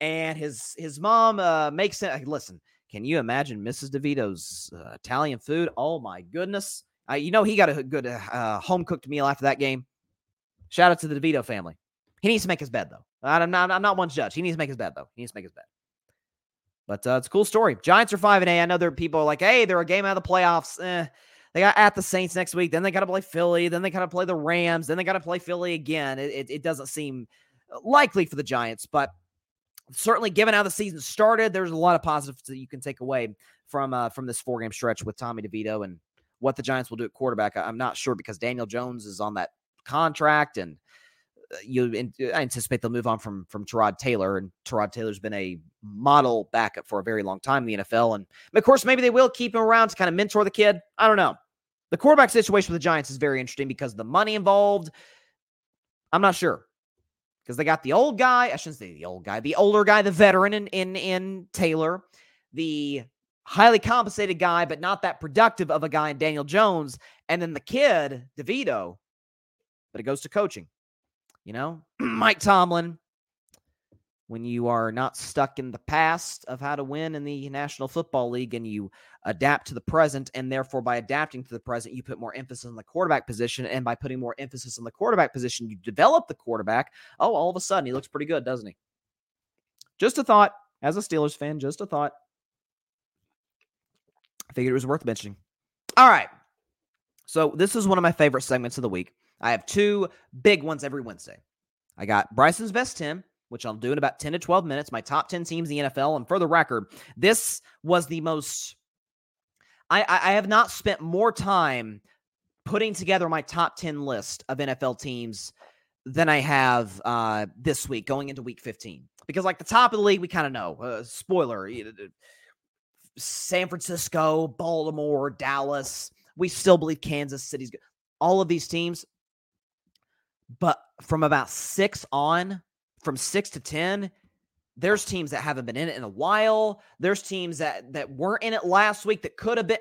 and his his mom uh, makes him listen. Can you imagine Mrs. DeVito's uh, Italian food? Oh my goodness! Uh, you know he got a good uh, home cooked meal after that game. Shout out to the DeVito family. He needs to make his bed though. I'm not. I'm not one judge. He needs to make his bed though. He needs to make his bed. But uh, it's a cool story. Giants are five and A. I know there are people like, hey, they're a game out of the playoffs. Eh, they got at the Saints next week. Then they got to play Philly. Then they got to play the Rams. Then they got to play Philly again. It, it, it doesn't seem likely for the Giants, but certainly given how the season started, there's a lot of positives that you can take away from uh, from this four game stretch with Tommy DeVito and what the Giants will do at quarterback. I'm not sure because Daniel Jones is on that contract, and uh, you I anticipate they'll move on from from Tyrod Taylor, and Tyrod Taylor's been a model backup for a very long time in the NFL, and of course maybe they will keep him around to kind of mentor the kid. I don't know. The quarterback situation with the Giants is very interesting because the money involved. I'm not sure because they got the old guy. I shouldn't say the old guy, the older guy, the veteran in in in Taylor, the highly compensated guy, but not that productive of a guy in Daniel Jones, and then the kid DeVito. But it goes to coaching. You know, Mike Tomlin, when you are not stuck in the past of how to win in the National Football League and you adapt to the present, and therefore by adapting to the present, you put more emphasis on the quarterback position. And by putting more emphasis on the quarterback position, you develop the quarterback. Oh, all of a sudden he looks pretty good, doesn't he? Just a thought. As a Steelers fan, just a thought. I figured it was worth mentioning. All right. So this is one of my favorite segments of the week. I have two big ones every Wednesday. I got Bryson's best 10, which I'll do in about 10 to 12 minutes, my top 10 teams in the NFL. And for the record, this was the most I, I have not spent more time putting together my top 10 list of NFL teams than I have uh, this week going into week 15. Because, like, the top of the league, we kind of know. Uh, spoiler San Francisco, Baltimore, Dallas. We still believe Kansas City's good. All of these teams. But from about six on, from six to 10, there's teams that haven't been in it in a while. There's teams that that weren't in it last week that could have been.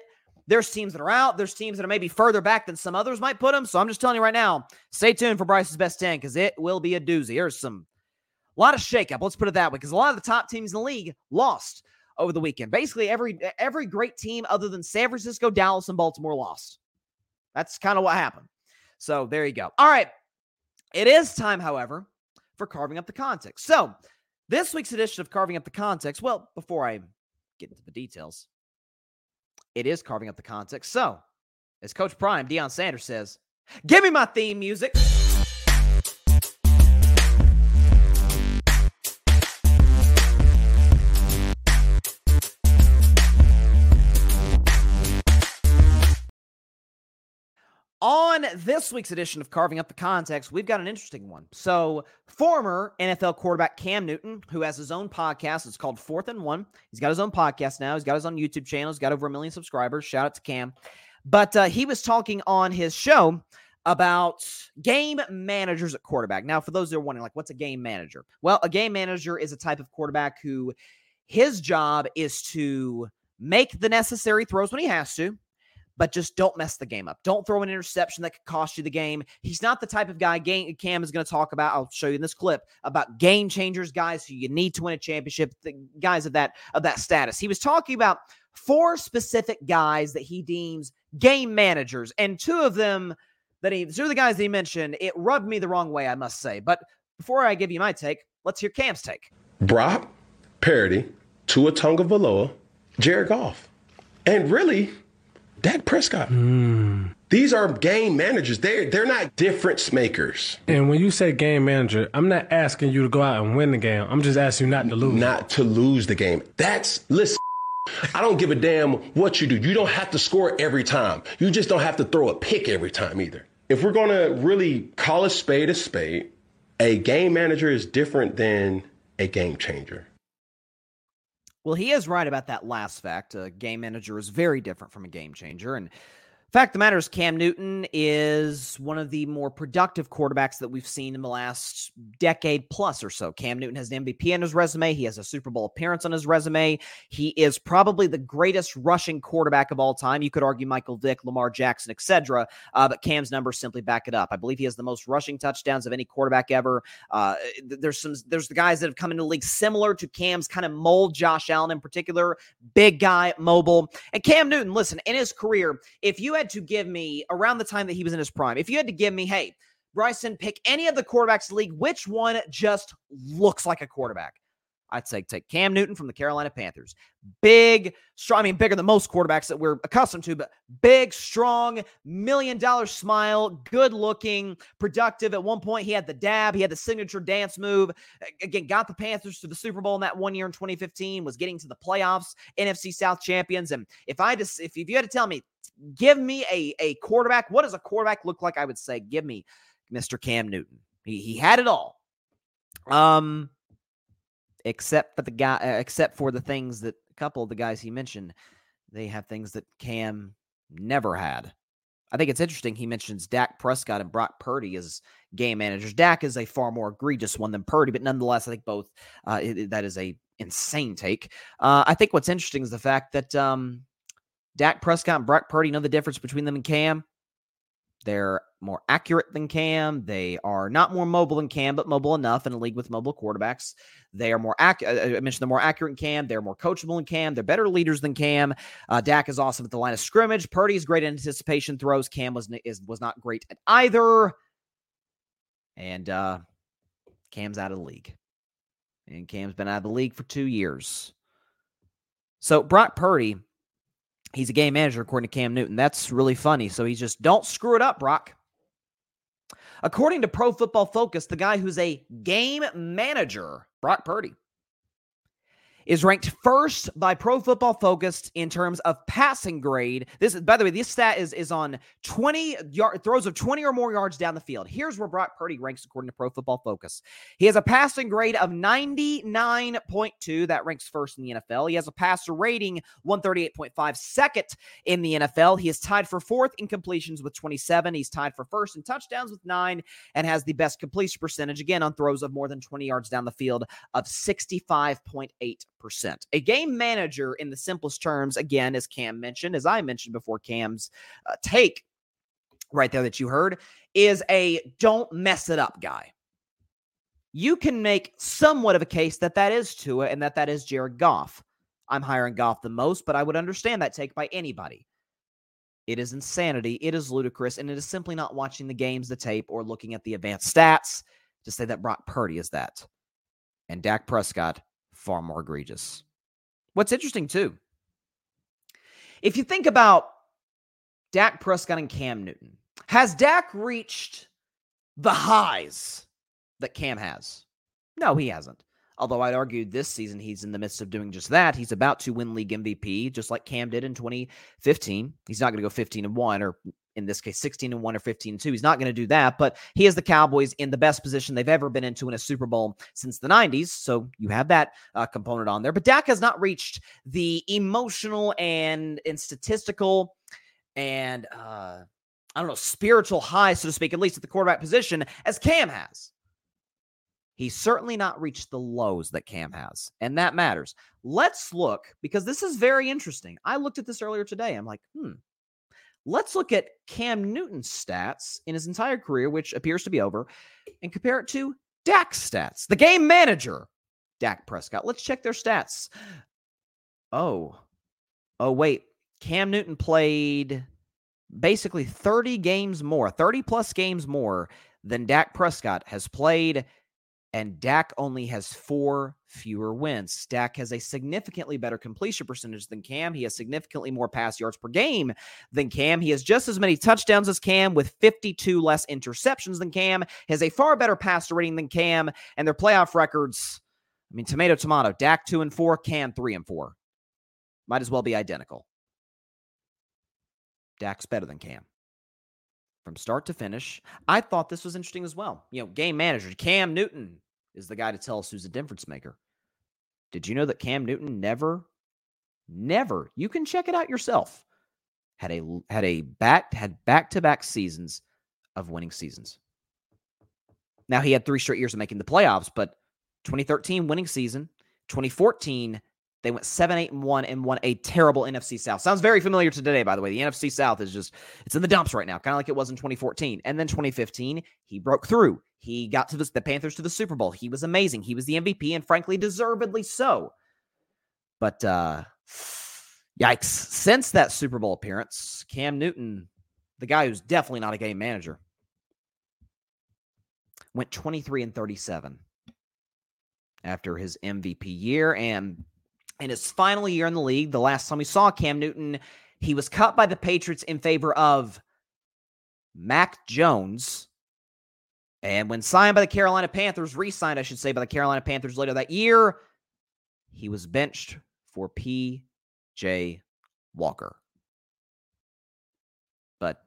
There's teams that are out. There's teams that are maybe further back than some others might put them. So I'm just telling you right now, stay tuned for Bryce's best 10 because it will be a doozy. There's some a lot of shakeup. Let's put it that way. Because a lot of the top teams in the league lost over the weekend. Basically, every every great team other than San Francisco, Dallas, and Baltimore lost. That's kind of what happened. So there you go. All right. It is time, however, for carving up the context. So this week's edition of Carving Up the Context, well, before I get into the details, it is carving up the context. So, as Coach Prime, Deion Sanders says, give me my theme music. On this week's edition of Carving Up the Context, we've got an interesting one. So, former NFL quarterback Cam Newton, who has his own podcast, it's called Fourth and One. He's got his own podcast now. He's got his own YouTube channel. He's got over a million subscribers. Shout out to Cam. But uh, he was talking on his show about game managers at quarterback. Now, for those that are wondering, like, what's a game manager? Well, a game manager is a type of quarterback who his job is to make the necessary throws when he has to but just don't mess the game up. Don't throw an interception that could cost you the game. He's not the type of guy game, Cam is going to talk about. I'll show you in this clip about game changers, guys who you need to win a championship, guys of that of that status. He was talking about four specific guys that he deems game managers, and two of them that he two of the guys that he mentioned, it rubbed me the wrong way, I must say. But before I give you my take, let's hear Cam's take. Brock Purdy, Tua Tagovailoa, Jared Goff, and really Dak Prescott. Mm. These are game managers. They're they're not difference makers. And when you say game manager, I'm not asking you to go out and win the game. I'm just asking you not to lose. Not to lose the game. That's listen. I don't give a damn what you do. You don't have to score every time. You just don't have to throw a pick every time either. If we're gonna really call a spade a spade, a game manager is different than a game changer. Well, he is right about that last fact. A game manager is very different from a game changer. And Fact the matter is, Cam Newton is one of the more productive quarterbacks that we've seen in the last decade plus or so. Cam Newton has an MVP on his resume. He has a Super Bowl appearance on his resume. He is probably the greatest rushing quarterback of all time. You could argue Michael Vick, Lamar Jackson, etc. Uh, but Cam's numbers simply back it up. I believe he has the most rushing touchdowns of any quarterback ever. Uh, there's some there's the guys that have come into the league similar to Cam's kind of mold. Josh Allen in particular, big guy, mobile, and Cam Newton. Listen, in his career, if you had to give me around the time that he was in his prime, if you had to give me, hey, Bryson, pick any of the quarterbacks league, which one just looks like a quarterback? I'd say take Cam Newton from the Carolina Panthers. Big, strong, I mean, bigger than most quarterbacks that we're accustomed to, but big, strong, million dollar smile, good looking, productive. At one point, he had the dab, he had the signature dance move. Again, got the Panthers to the Super Bowl in that one year in 2015, was getting to the playoffs, NFC South champions. And if I just, if you had to tell me, give me a, a quarterback, what does a quarterback look like? I would say, give me Mr. Cam Newton. He, he had it all. Um, except for the guy, uh, except for the things that a couple of the guys he mentioned, they have things that Cam never had. I think it's interesting. He mentions Dak Prescott and Brock Purdy as game managers. Dak is a far more egregious one than Purdy, but nonetheless, I think both. Uh, it, that is a insane take. Uh, I think what's interesting is the fact that um, Dak Prescott and Brock Purdy know the difference between them and Cam. They're more accurate than Cam. They are not more mobile than Cam, but mobile enough in a league with mobile quarterbacks. They are more accurate. I mentioned they're more accurate than Cam. They're more coachable than Cam. They're better leaders than Cam. Uh, Dak is awesome at the line of scrimmage. Purdy's great at anticipation throws. Cam was is, was not great at either. And uh, Cam's out of the league. And Cam's been out of the league for two years. So Brock Purdy He's a game manager, according to Cam Newton. That's really funny. So he's just, don't screw it up, Brock. According to Pro Football Focus, the guy who's a game manager, Brock Purdy, is ranked first by Pro Football Focus in terms of passing grade. This is, by the way, this stat is is on 20 yard throws of 20 or more yards down the field. Here's where Brock Purdy ranks according to Pro Football Focus. He has a passing grade of 99.2. That ranks first in the NFL. He has a passer rating 138.5, second in the NFL. He is tied for fourth in completions with 27. He's tied for first in touchdowns with nine and has the best completion percentage again on throws of more than 20 yards down the field of 65.8 percent A game manager, in the simplest terms, again, as Cam mentioned, as I mentioned before, Cam's uh, take right there that you heard, is a don't mess it up guy. You can make somewhat of a case that that is Tua and that that is Jared Goff. I'm hiring Goff the most, but I would understand that take by anybody. It is insanity. It is ludicrous. And it is simply not watching the games, the tape, or looking at the advanced stats to say that Brock Purdy is that. And Dak Prescott far more egregious. What's interesting, too, if you think about Dak Prescott and Cam Newton, has Dak reached the highs that Cam has? No, he hasn't. Although I'd argue this season he's in the midst of doing just that. He's about to win league MVP, just like Cam did in 2015. He's not going to go 15 and 1 or in this case 16 and 1 or 15 and 2. He's not going to do that, but he has the Cowboys in the best position they've ever been into in a Super Bowl since the 90s. So you have that uh, component on there. But Dak has not reached the emotional and and statistical and uh I don't know, spiritual high, so to speak, at least at the quarterback position, as Cam has. He's certainly not reached the lows that Cam has, and that matters. Let's look because this is very interesting. I looked at this earlier today. I'm like, hmm, Let's look at Cam Newton's stats in his entire career, which appears to be over, and compare it to Dak's stats, the game manager, Dak Prescott. Let's check their stats. Oh, oh, wait. Cam Newton played basically 30 games more, 30 plus games more than Dak Prescott has played and Dak only has four fewer wins. Dak has a significantly better completion percentage than Cam. He has significantly more pass yards per game than Cam. He has just as many touchdowns as Cam with 52 less interceptions than Cam. He has a far better passer rating than Cam, and their playoff records. I mean, tomato, tomato. Dak two and four, Cam three and four. Might as well be identical. Dak's better than Cam from start to finish. I thought this was interesting as well. You know, game manager Cam Newton is the guy to tell us who's a difference maker. Did you know that Cam Newton never, never, you can check it out yourself, had a had a back had back to back seasons of winning seasons. Now he had three straight years of making the playoffs, but 2013 winning season, 2014 they went 7 8 and 1 and won a terrible NFC South. Sounds very familiar to today, by the way. The NFC South is just, it's in the dumps right now, kind of like it was in 2014. And then 2015, he broke through. He got to the, the Panthers to the Super Bowl. He was amazing. He was the MVP, and frankly, deservedly so. But uh yikes. Since that Super Bowl appearance, Cam Newton, the guy who's definitely not a game manager, went 23 and 37 after his MVP year. And in his final year in the league, the last time we saw Cam Newton, he was cut by the Patriots in favor of Mac Jones. And when signed by the Carolina Panthers, re signed, I should say, by the Carolina Panthers later that year, he was benched for P.J. Walker. But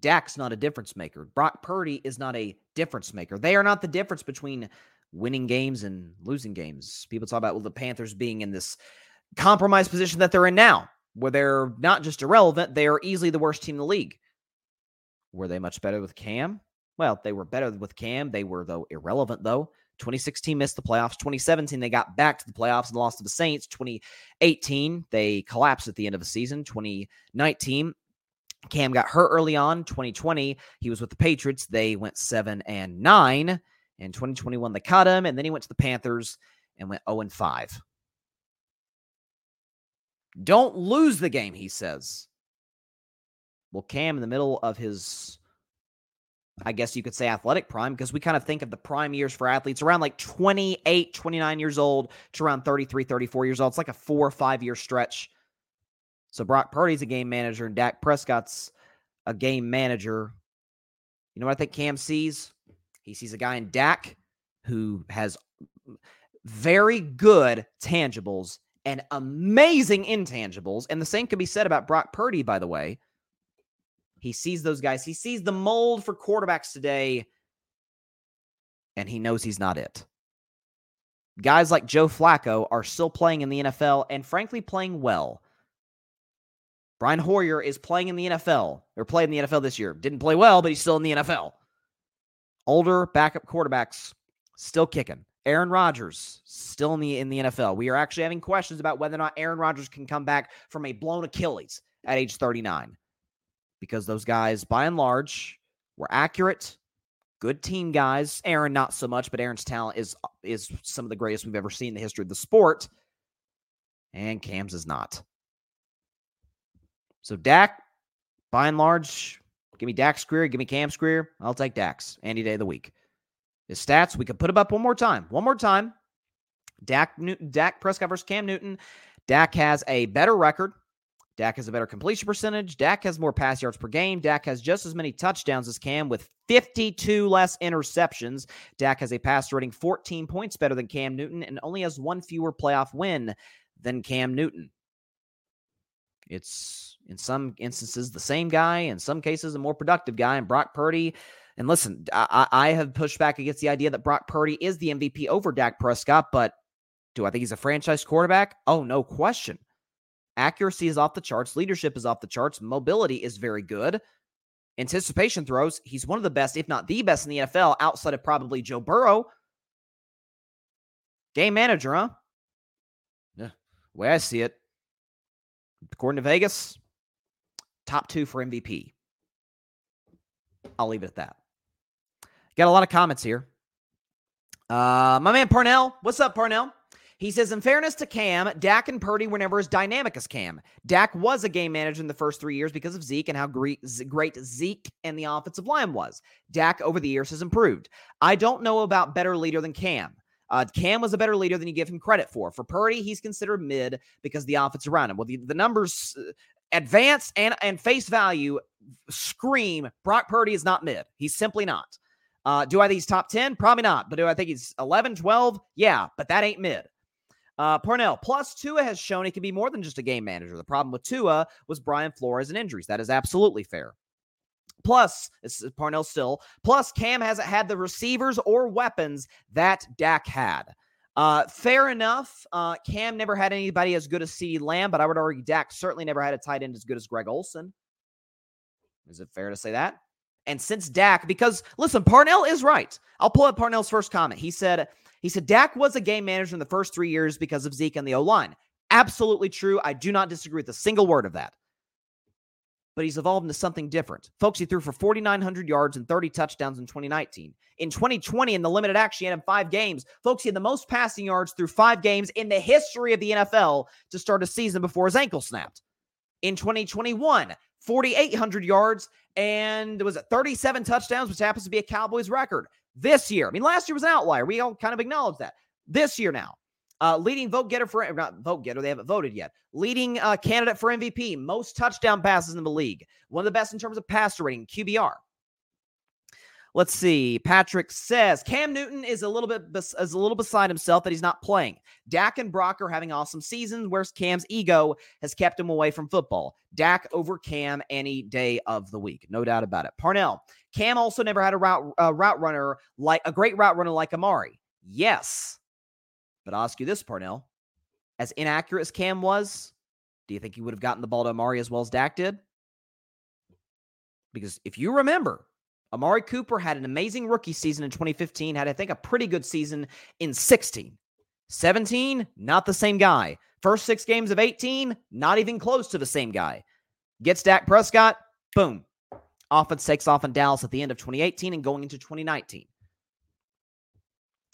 Dak's not a difference maker. Brock Purdy is not a difference maker. They are not the difference between winning games and losing games. People talk about well, the Panthers being in this compromised position that they're in now, where they're not just irrelevant, they are easily the worst team in the league. Were they much better with Cam? Well, they were better with Cam. They were, though, irrelevant, though. 2016 missed the playoffs. 2017, they got back to the playoffs and lost to the Saints. 2018, they collapsed at the end of the season. 2019, Cam got hurt early on. 2020, he was with the Patriots. They went seven and nine. In 2021, they cut him, and then he went to the Panthers and went 0 and 5. Don't lose the game, he says. Well, Cam, in the middle of his, I guess you could say athletic prime, because we kind of think of the prime years for athletes around like 28, 29 years old to around 33, 34 years old. It's like a four or five year stretch. So Brock Purdy's a game manager and Dak Prescott's a game manager. You know what I think Cam sees? He sees a guy in Dak who has very good tangibles and amazing intangibles. And the same can be said about Brock Purdy, by the way. He sees those guys. He sees the mold for quarterbacks today, and he knows he's not it. Guys like Joe Flacco are still playing in the NFL and, frankly, playing well. Brian Hoyer is playing in the NFL or played in the NFL this year. Didn't play well, but he's still in the NFL. Older backup quarterbacks still kicking. Aaron Rodgers still in the in the NFL. We are actually having questions about whether or not Aaron Rodgers can come back from a blown Achilles at age 39 because those guys by and large were accurate, good team guys. Aaron not so much, but Aaron's talent is is some of the greatest we've ever seen in the history of the sport. And Cam's is not. So Dak, by and large, give me Dak's career, give me Cam's career. I'll take Dak's any day of the week. His stats, we could put him up one more time. One more time. Dak Newton, Dak Prescott versus Cam Newton. Dak has a better record. Dak has a better completion percentage. Dak has more pass yards per game. Dak has just as many touchdowns as Cam with 52 less interceptions. Dak has a pass rating 14 points better than Cam Newton and only has one fewer playoff win than Cam Newton. It's in some instances the same guy, in some cases a more productive guy. And Brock Purdy, and listen, I, I have pushed back against the idea that Brock Purdy is the MVP over Dak Prescott, but do I think he's a franchise quarterback? Oh, no question. Accuracy is off the charts, leadership is off the charts, mobility is very good. Anticipation throws, he's one of the best, if not the best in the NFL, outside of probably Joe Burrow. Game manager, huh? Yeah, way I see it. According to Vegas, top two for MVP. I'll leave it at that. Got a lot of comments here. Uh, my man Parnell, what's up, Parnell? He says, in fairness to Cam, Dak and Purdy were never as dynamic as Cam. Dak was a game manager in the first three years because of Zeke and how great, Zeke and the offensive line was. Dak over the years has improved. I don't know about better leader than Cam. Uh, Cam was a better leader than you give him credit for. For Purdy, he's considered mid because the offense around him. Well, the, the numbers, uh, advance and and face value, scream Brock Purdy is not mid. He's simply not. Uh, do I think he's top 10? Probably not. But do I think he's 11, 12? Yeah, but that ain't mid. Uh, Parnell, plus Tua has shown he can be more than just a game manager. The problem with Tua was Brian Flores and injuries. That is absolutely fair. Plus, this is Parnell still. Plus, Cam hasn't had the receivers or weapons that Dak had. Uh, fair enough. Uh, Cam never had anybody as good as CeeDee Lamb, but I would argue Dak certainly never had a tight end as good as Greg Olsen. Is it fair to say that? And since Dak, because listen, Parnell is right. I'll pull up Parnell's first comment. He said, he said Dak was a game manager in the first three years because of Zeke and the O line. Absolutely true. I do not disagree with a single word of that. But he's evolved into something different. Folks, he threw for 4,900 yards and 30 touchdowns in 2019. In 2020, in the limited action, he had five games. Folks, he had the most passing yards through five games in the history of the NFL to start a season before his ankle snapped. In 2021, 4,800 yards and was it 37 touchdowns, which happens to be a Cowboys record this year. I mean, last year was an outlier. We all kind of acknowledge that. This year now, uh, leading vote getter for not vote getter, they haven't voted yet. Leading uh, candidate for MVP, most touchdown passes in the league, one of the best in terms of passer rating, QBR. Let's see. Patrick says Cam Newton is a little bit bes- is a little beside himself that he's not playing. Dak and Brock are having awesome seasons, whereas Cam's ego has kept him away from football. Dak over Cam any day of the week, no doubt about it. Parnell. Cam also never had a route route runner like a great route runner like Amari. Yes, but I'll ask you this, Parnell: as inaccurate as Cam was, do you think he would have gotten the ball to Amari as well as Dak did? Because if you remember, Amari Cooper had an amazing rookie season in 2015, had, I think, a pretty good season in 16. 17, not the same guy. First six games of 18, not even close to the same guy. Gets Dak Prescott, boom. Offense takes off in Dallas at the end of 2018 and going into 2019.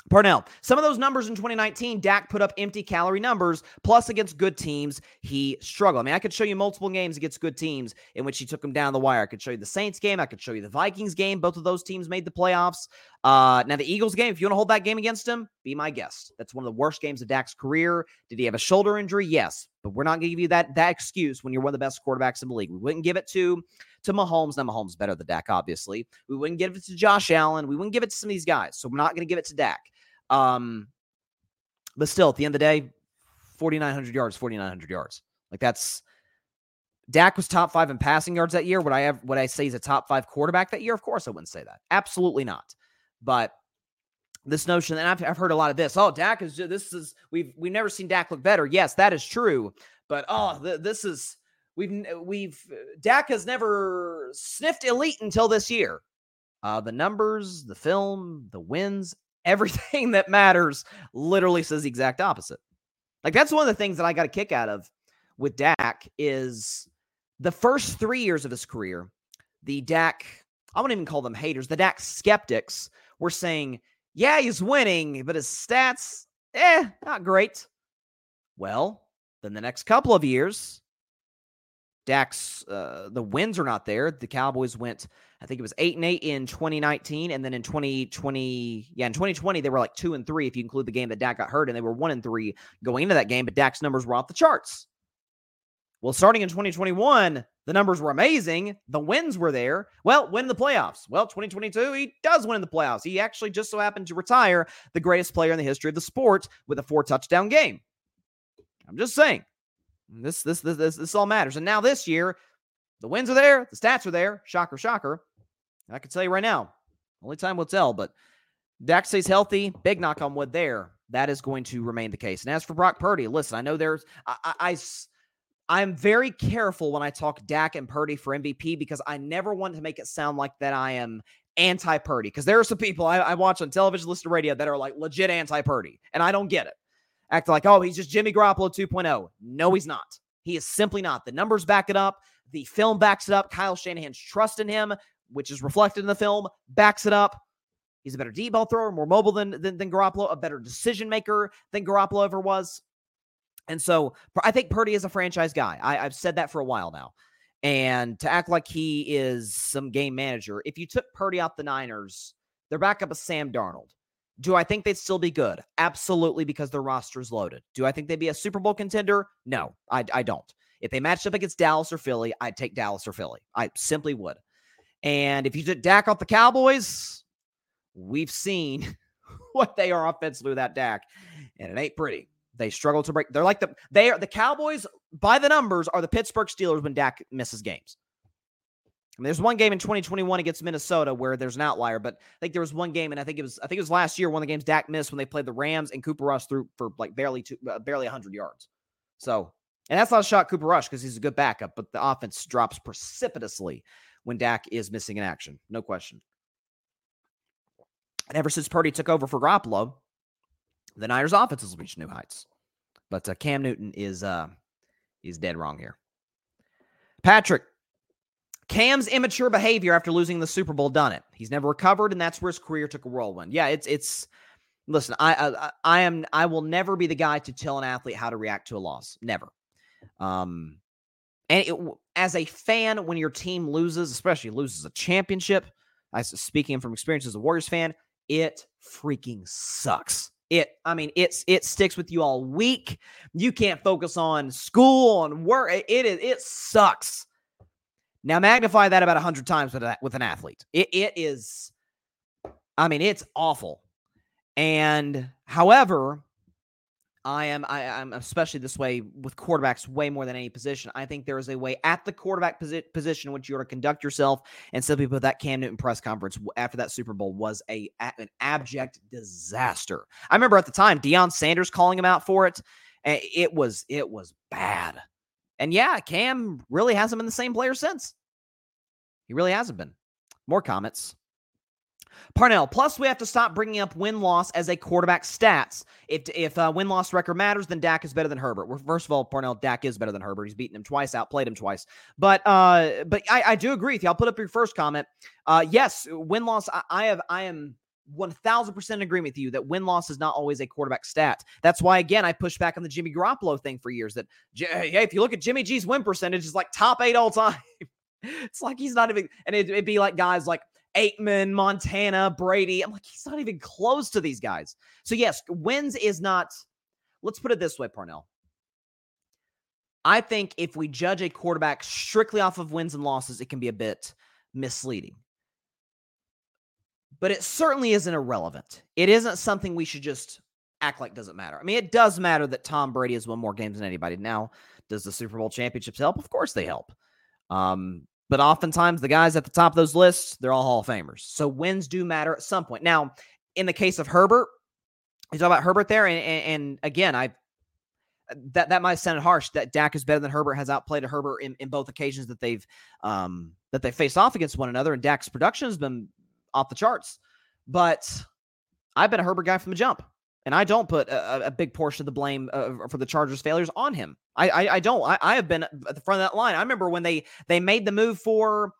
Parnell, some of those numbers in 2019, Dak put up empty calorie numbers. Plus, against good teams, he struggled. I mean, I could show you multiple games against good teams in which he took them down the wire. I could show you the Saints game. I could show you the Vikings game. Both of those teams made the playoffs. Uh, now the Eagles game, if you want to hold that game against him, be my guest. That's one of the worst games of Dak's career. Did he have a shoulder injury? Yes, but we're not going to give you that that excuse when you're one of the best quarterbacks in the league. We wouldn't give it to to Mahomes. Now Mahomes better than Dak, obviously. We wouldn't give it to Josh Allen. We wouldn't give it to some of these guys. So we're not going to give it to Dak. Um, but still, at the end of the day, 4,900 yards, 4,900 yards. Like that's Dak was top five in passing yards that year. Would I have would I say he's a top five quarterback that year? Of course I wouldn't say that. Absolutely not. But this notion, and I've, I've heard a lot of this. Oh, Dak is this is we've we've never seen Dak look better. Yes, that is true. But oh, th- this is we've we've Dak has never sniffed elite until this year. Uh, the numbers, the film, the wins, everything that matters literally says the exact opposite. Like that's one of the things that I got a kick out of with Dak is the first three years of his career, the Dak, I won't even call them haters, the Dak skeptics were saying, yeah, he's winning, but his stats, eh, not great. Well, then the next couple of years, Dak's uh, the wins are not there. The Cowboys went, I think it was eight and eight in 2019, and then in 2020, yeah, in 2020 they were like two and three if you include the game that Dak got hurt, and they were one and three going into that game. But Dak's numbers were off the charts. Well, starting in 2021, the numbers were amazing. The wins were there. Well, win the playoffs. Well, 2022, he does win in the playoffs. He actually just so happened to retire the greatest player in the history of the sport with a four touchdown game. I'm just saying. This, this, this, this, this all matters. And now this year, the wins are there, the stats are there. Shocker, shocker. I can tell you right now, only time will tell, but Dak stays healthy. Big knock on wood there. That is going to remain the case. And as for Brock Purdy, listen, I know there's, I, I, I I'm very careful when I talk Dak and Purdy for MVP because I never want to make it sound like that I am anti Purdy. Because there are some people I, I, watch on television, listen to radio that are like legit anti Purdy, and I don't get it. Act like, oh, he's just Jimmy Garoppolo 2.0. No, he's not. He is simply not. The numbers back it up. The film backs it up. Kyle Shanahan's trust in him, which is reflected in the film, backs it up. He's a better deep ball thrower, more mobile than, than, than Garoppolo, a better decision maker than Garoppolo ever was. And so I think Purdy is a franchise guy. I, have said that for a while now. And to act like he is some game manager, if you took Purdy out the Niners, their backup is Sam Darnold. Do I think they'd still be good? Absolutely, because their roster is loaded. Do I think they'd be a Super Bowl contender? No, I, I don't. If they matched up against Dallas or Philly, I'd take Dallas or Philly. I simply would. And if you took Dak off the Cowboys, we've seen what they are offensively with that Dak, and it ain't pretty. They struggle to break. They're like the they are the Cowboys by the numbers are the Pittsburgh Steelers when Dak misses games. There's one game in 2021 against Minnesota where there's an outlier, but I think there was one game, and I think it was I think it was last year one of the games Dak missed when they played the Rams and Cooper Rush threw for like barely two, uh, barely 100 yards. So, and that's not a shot Cooper Rush because he's a good backup, but the offense drops precipitously when Dak is missing in action, no question. And ever since Purdy took over for Garoppolo, the Niners' offense has reached new heights. But uh, Cam Newton is uh, he's dead wrong here. Patrick, Cam's immature behavior after losing the Super Bowl done it. He's never recovered, and that's where his career took a whirlwind. Yeah, it's it's. Listen, I I, I am I will never be the guy to tell an athlete how to react to a loss. Never. Um, and it, as a fan, when your team loses, especially loses a championship, I speaking from experience as a Warriors fan, it freaking sucks. It, I mean, it's it sticks with you all week. You can't focus on school, on work. It is it, it sucks. Now magnify that about a hundred times with a, with an athlete. It it is, I mean, it's awful. And however, I am I, am especially this way with quarterbacks way more than any position. I think there is a way at the quarterback posi- position in which you are to conduct yourself. And simply put, that Cam Newton press conference after that Super Bowl was a an abject disaster. I remember at the time Deion Sanders calling him out for it. It was it was bad. And yeah, Cam really hasn't been the same player since. He really hasn't been. More comments. Parnell. Plus, we have to stop bringing up win loss as a quarterback stats. If if uh, win loss record matters, then Dak is better than Herbert. Well, first of all, Parnell, Dak is better than Herbert. He's beaten him twice, outplayed him twice. But uh, but I, I do agree with you. I'll put up your first comment. Uh, yes, win loss. I, I have I am 1000% in agreement with you that win loss is not always a quarterback stat. That's why, again, I pushed back on the Jimmy Garoppolo thing for years. That, if you look at Jimmy G's win percentage, is like top eight all time. it's like he's not even, and it, would be like guys like Aikman, Montana, Brady. I'm like, he's not even close to these guys. So, yes, wins is not, let's put it this way, Parnell. I think if we judge a quarterback strictly off of wins and losses, it can be a bit misleading. But it certainly isn't irrelevant. It isn't something we should just act like doesn't matter. I mean, it does matter that Tom Brady has won more games than anybody. Now, does the Super Bowl championships help? Of course they help. Um, but oftentimes the guys at the top of those lists, they're all Hall of Famers. So wins do matter at some point. Now, in the case of Herbert, you talk about Herbert there, and, and, and again, I that that might sound harsh. That Dak is better than Herbert has outplayed a Herbert in, in both occasions that they've um that they faced off against one another, and Dak's production has been off the charts. But I've been a Herbert guy from the jump. And I don't put a, a big portion of the blame uh, for the Chargers' failures on him. I I, I don't. I, I, have been at the front of that line. I remember when they they made the move for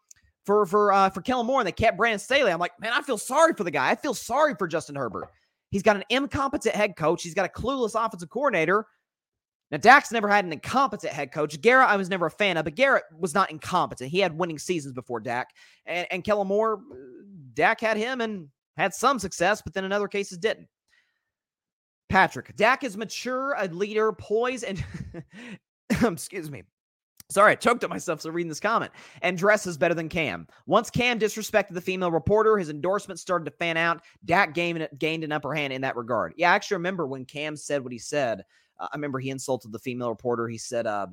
for for uh, for Kellen Moore and they kept Brandon Staley. I'm like, man, I feel sorry for the guy. I feel sorry for Justin Herbert. He's got an incompetent head coach. He's got a clueless offensive coordinator. Now, Dak's never had an incompetent head coach. Garrett, I was never a fan of, but Garrett was not incompetent. He had winning seasons before Dak. And, and Kellen Moore, Dak had him and had some success, but then in other cases didn't. Patrick, Dak is mature, a leader, poised, and excuse me. Sorry, I choked at myself. So reading this comment and dresses better than Cam. Once Cam disrespected the female reporter, his endorsement started to fan out. Dak gained, gained an upper hand in that regard. Yeah, I actually remember when Cam said what he said. Uh, I remember he insulted the female reporter. He said, uh,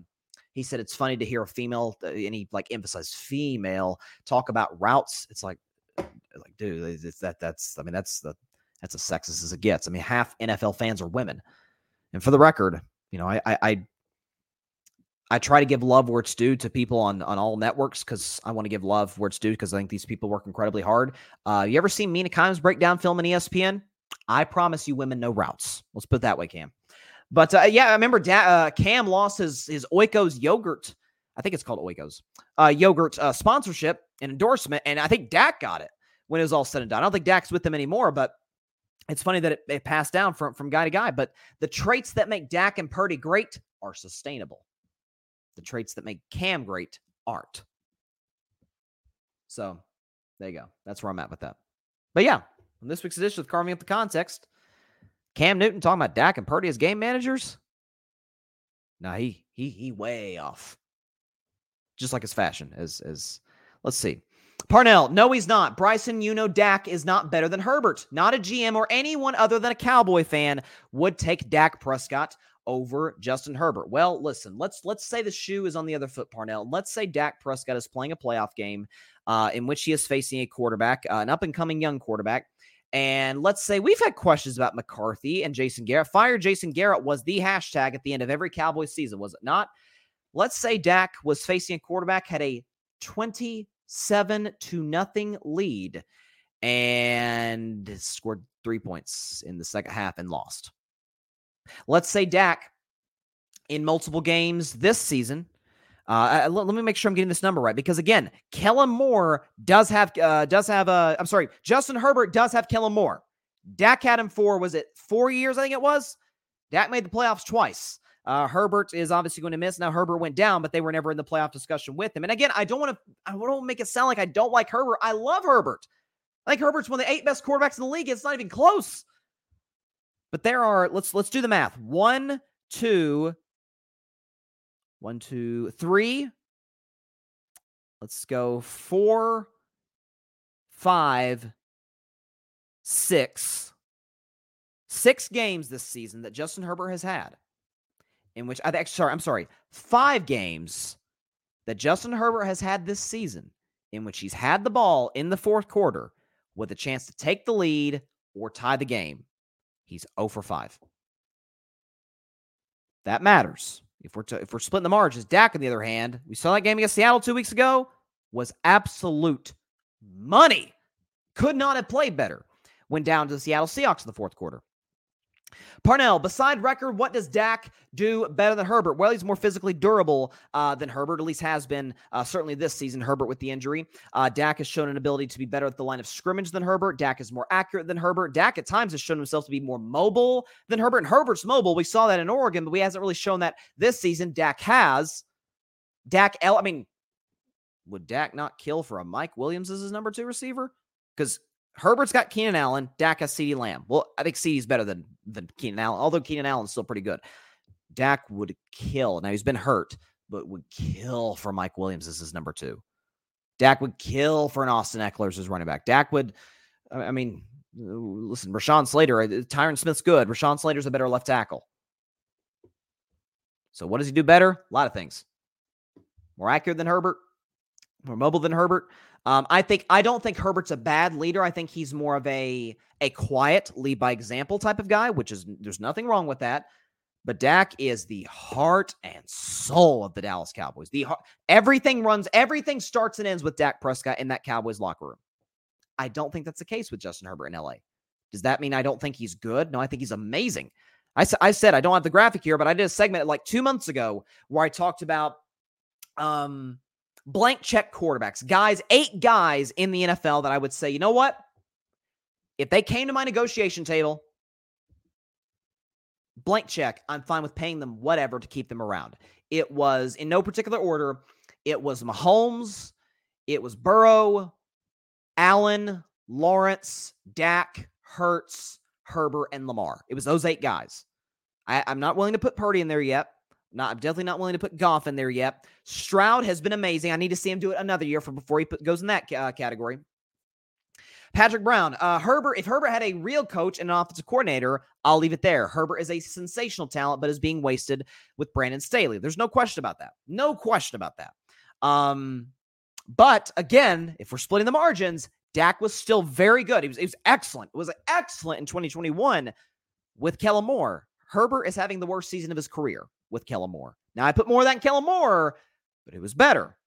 he said it's funny to hear a female, uh, and he like emphasized female talk about routes. It's like, like, dude, it's that that's. I mean, that's the that's as sexist as it gets. I mean, half NFL fans are women. And for the record, you know, I I I, I try to give love where it's due to people on on all networks because I want to give love where it's due because I think these people work incredibly hard. Uh, you ever seen Mina Kimes break down film on ESPN? I promise you, women no routes. Let's put it that way, Cam. But uh, yeah, I remember da- uh, Cam lost his his Oikos yogurt. I think it's called Oikos uh, yogurt uh, sponsorship and endorsement, and I think Dak got it when it was all said and done. I don't think Dak's with them anymore, but it's funny that it, it, passed down from, from guy to guy, but the traits that make Dak and Purdy great are sustainable. The traits that make Cam great aren't. So there you go. That's where I'm at with that. But yeah, on this week's edition of Carving Up the Context, Cam Newton talking about Dak and Purdy as game managers. No, he he he way off. Just like his fashion as as let's see. Parnell, no, he's not. Bryson, you know, Dak is not better than Herbert. Not a GM or anyone other than a Cowboy fan would take Dak Prescott over Justin Herbert. Well, listen, let's let's say the shoe is on the other foot, Parnell. Let's say Dak Prescott is playing a playoff game uh, in which he is facing a quarterback, uh, an up and coming young quarterback. And let's say we've had questions about McCarthy and Jason Garrett. Fire Jason Garrett was the hashtag at the end of every Cowboy season, was it not? Let's say Dak was facing a quarterback, had a 20 seven to nothing lead and scored three points in the second half and lost. Let's say Dak in multiple games this season. Uh, let, let, me make sure I'm getting this number right because again, Kellen Moore does have uh, does have a. Uh, I'm sorry, Justin Herbert does have Kellen Moore. Dak had him for was it four years? I think it was. Dak made the playoffs twice. Uh, Herbert is obviously going to miss. Now Herbert went down, but they were never in the playoff discussion with him. And again, I don't want to. I don't make it sound like I don't like Herbert. I love Herbert. I think Herbert's one of the eight best quarterbacks in the league. It's not even close. But there are. Let's let's do the math. One, two, one, two, three. Let's go four, five, six. Six games this season that Justin Herbert has had in which uh, I actually sorry, I'm sorry, five games that Justin Herbert has had this season in which he's had the ball in the fourth quarter with a chance to take the lead or tie the game. He's 0 for 5. That matters. If we're if we're splitting the margins, Dak on the other hand, we saw that game against Seattle two weeks ago, was absolute money. Could not have played better. Went down to the Seattle Seahawks in the fourth quarter. Parnell, beside record, what does Dak do better than Herbert? Well, he's more physically durable uh, than Herbert, at least has been uh, certainly this season. Herbert with the injury. Uh, Dak has shown an ability to be better at the line of scrimmage than Herbert. Dak is more accurate than Herbert. Dak at times has shown himself to be more mobile than Herbert. And Herbert's mobile. We saw that in Oregon, but he hasn't really shown that this season. Dak has. Dak, L, I mean, would Dak not kill for a Mike Williams as his number two receiver? because Herbert's got Keenan Allen, Dak has CeeDee Lamb. Well, I think CeeDee's better than than Keenan Allen, although Keenan Allen's still pretty good. Dak would kill. Now he's been hurt, but would kill for Mike Williams as his number two. Dak would kill for an Austin Ekeler as his running back. Dak would, I mean, listen, Rashawn Slater, uh, Tyron Smith's good. Rashawn Slater's a better left tackle. So what does he do better? A lot of things. More accurate than Herbert, more mobile than Herbert. Um, I think I don't think Herbert's a bad leader. I think he's more of a a quiet lead by example type of guy, which is there's nothing wrong with that. But Dak is the heart and soul of the Dallas Cowboys. The everything runs, everything starts and ends with Dak Prescott in that Cowboys locker room. I don't think that's the case with Justin Herbert in LA. Does that mean I don't think he's good? No, I think he's amazing. I, I said I don't have the graphic here, but I did a segment like two months ago where I talked about um, blank check quarterbacks, guys, eight guys in the NFL that I would say, you know what? If they came to my negotiation table, blank check, I'm fine with paying them whatever to keep them around. It was in no particular order. It was Mahomes, it was Burrow, Allen, Lawrence, Dak, Hurts, Herbert, and Lamar. It was those eight guys. I, am not willing to put Purdy in there yet. Not, I'm definitely not willing to put Goff in there yet. Stroud has been amazing. I need to see him do it another year for before he put, goes in that uh, category. Patrick Brown, uh, Herbert. If Herbert had a real coach and an offensive coordinator, I'll leave it there. Herbert is a sensational talent, but is being wasted with Brandon Staley. There's no question about that. No question about that. Um, but again, if we're splitting the margins, Dak was still very good. He was, he was excellent. It was excellent in 2021 with Kellen Moore. Herbert is having the worst season of his career with Kellen Moore. Now, I put more of that in Kellen Moore, but it was better.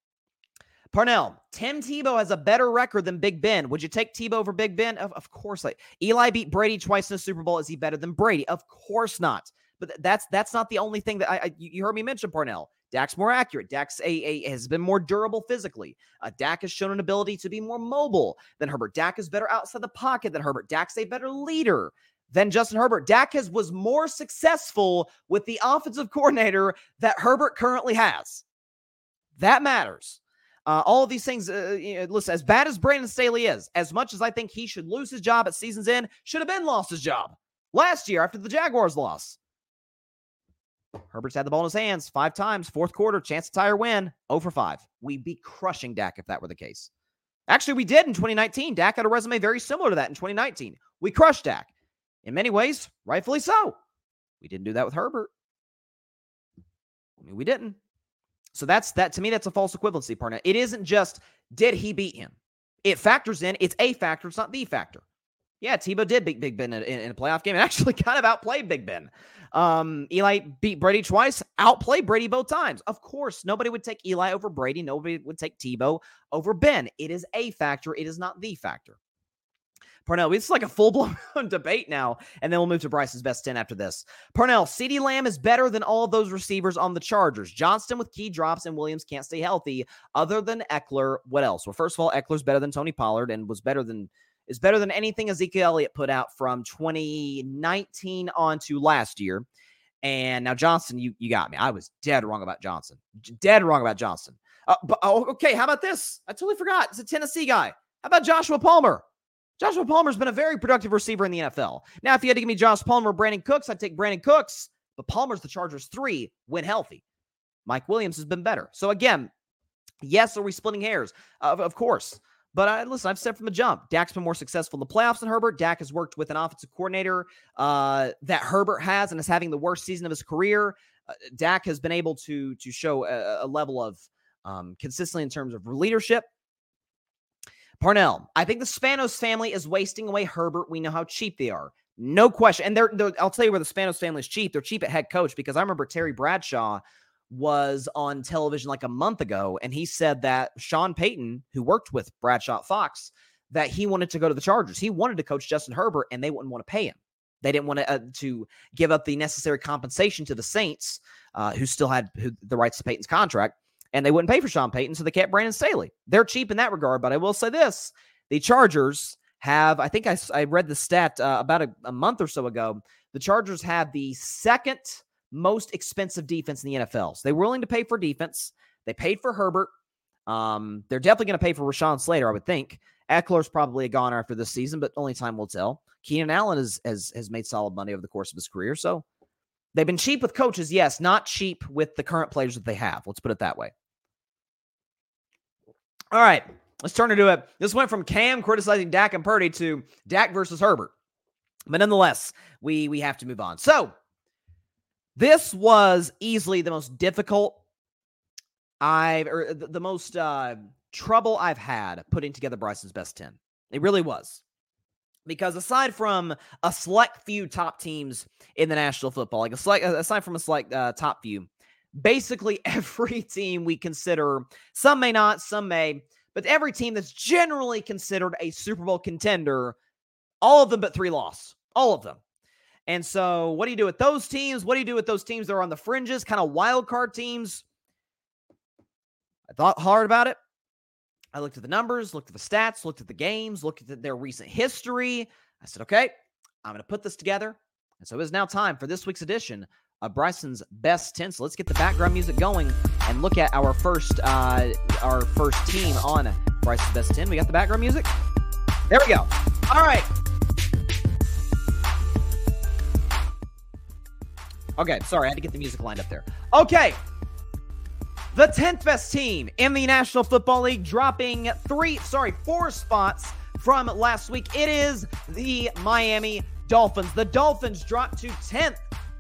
Parnell, Tim Tebow has a better record than Big Ben. Would you take Tebow over Big Ben? Of, of course. Like Eli beat Brady twice in the Super Bowl. Is he better than Brady? Of course not. But that's that's not the only thing that I, I you heard me mention. Parnell, Dak's more accurate. Dak's a, a has been more durable physically. Uh, Dak has shown an ability to be more mobile than Herbert. Dak is better outside the pocket than Herbert. Dak's a better leader than Justin Herbert. Dak has was more successful with the offensive coordinator that Herbert currently has. That matters. Uh, all of these things, uh, you know, listen, as bad as Brandon Staley is, as much as I think he should lose his job at season's end, should have been lost his job last year after the Jaguars loss. Herbert's had the ball in his hands five times, fourth quarter, chance to tie or win, 0 for 5. We'd be crushing Dak if that were the case. Actually, we did in 2019. Dak had a resume very similar to that in 2019. We crushed Dak. In many ways, rightfully so. We didn't do that with Herbert. I mean, we didn't. So that's that to me, that's a false equivalency partner. It isn't just did he beat him? It factors in, it's a factor, it's not the factor. Yeah, Tebow did beat Big Ben in, in, a playoff game and actually kind of outplayed Big Ben. Um, Eli beat Brady twice, outplayed Brady both times. Of course, nobody would take Eli over Brady. Nobody would take Tebow over Ben. It is a factor, it is not the factor. Parnell, it's like a full blown debate now. And then we'll move to Bryce's best 10 after this. Parnell, CeeDee Lamb is better than all those receivers on the Chargers. Johnston with key drops and Williams can't stay healthy. Other than Ekeler, what else? Well, first of all, Ekeler's better than Tony Pollard and was better than is better than anything Ezekiel Elliott put out from 2019 on to last year. And now Johnson, you you got me. I was dead wrong about Johnson. Dead wrong about Johnson. Uh, but, oh, okay, how about this? I totally forgot. It's a Tennessee guy. How about Joshua Palmer? Joshua Palmer's been a very productive receiver in the NFL. Now, if you had to give me Josh Palmer, or Brandin Cooks, I'd take Brandin Cooks, but Palmer's the Chargers three when healthy. Mike Williams has been better. So again, yes, are we splitting hairs? Uh, of course. But I, listen, I've said from the jump, Dak's been more successful in the playoffs than Herbert. Dak has worked with an offensive coordinator uh, that Herbert has and is having the worst season of his career. Uh, Dak has been able to to show a, a level of um, consistency in terms of leadership Parnell, I think the Spanos family is wasting away Herbert. We know how cheap they are. No question. And they're, they're, I'll tell you where the Spanos family is cheap. They're cheap at head coach because I remember Terry Bradshaw was on television like a month ago and he said that Sean Payton, who worked with Bradshaw Fox, that he wanted to go to the Chargers. He wanted to coach Justin Herbert and they wouldn't want to pay him. They didn't want to uh, to give up the necessary compensation to the Saints, uh, who still had who, the rights to Payton's contract and they wouldn't pay for Sean Payton, so they kept Brandon Staley. They're cheap in that regard, but I will say this: the Chargers have, I think I, I read the stat uh, about a, a month or so ago. The Chargers have the second most expensive defense in the NFL. So they were willing to pay for defense. They paid for Herbert. Um, they're definitely going to pay for Rashawn Slater, I would think. Ekeler's probably a goner after this season, but only time will tell. Keenan Allen has has made solid money over the course of his career, so they've been cheap with coaches, yes, not cheap with the current players that they have. Let's put it that way. All right, let's turn into it. This went from Cam criticizing Dak and Purdy to Dak versus Herbert, but nonetheless, we we have to move on. So this was easily the most difficult I've or the, the most uh, trouble I've had putting together Bryson's best 10. It really was. Because aside from a select few top teams in the National Football, like a select, aside from a select uh, top few, basically every team we consider, some may not, some may, but every team that's generally considered a Super Bowl contender, all of them but three loss, all of them. And so, what do you do with those teams? What do you do with those teams that are on the fringes, kind of wild card teams? I thought hard about it. I looked at the numbers, looked at the stats, looked at the games, looked at their recent history. I said, okay, I'm going to put this together. And so it is now time for this week's edition of Bryson's Best 10. So let's get the background music going and look at our first uh, our first team on Bryson's Best 10. We got the background music. There we go. All right. Okay, sorry, I had to get the music lined up there. Okay, the 10th best team in the National Football League, dropping three, sorry, four spots from last week. It is the Miami Dolphins. The Dolphins dropped to 10th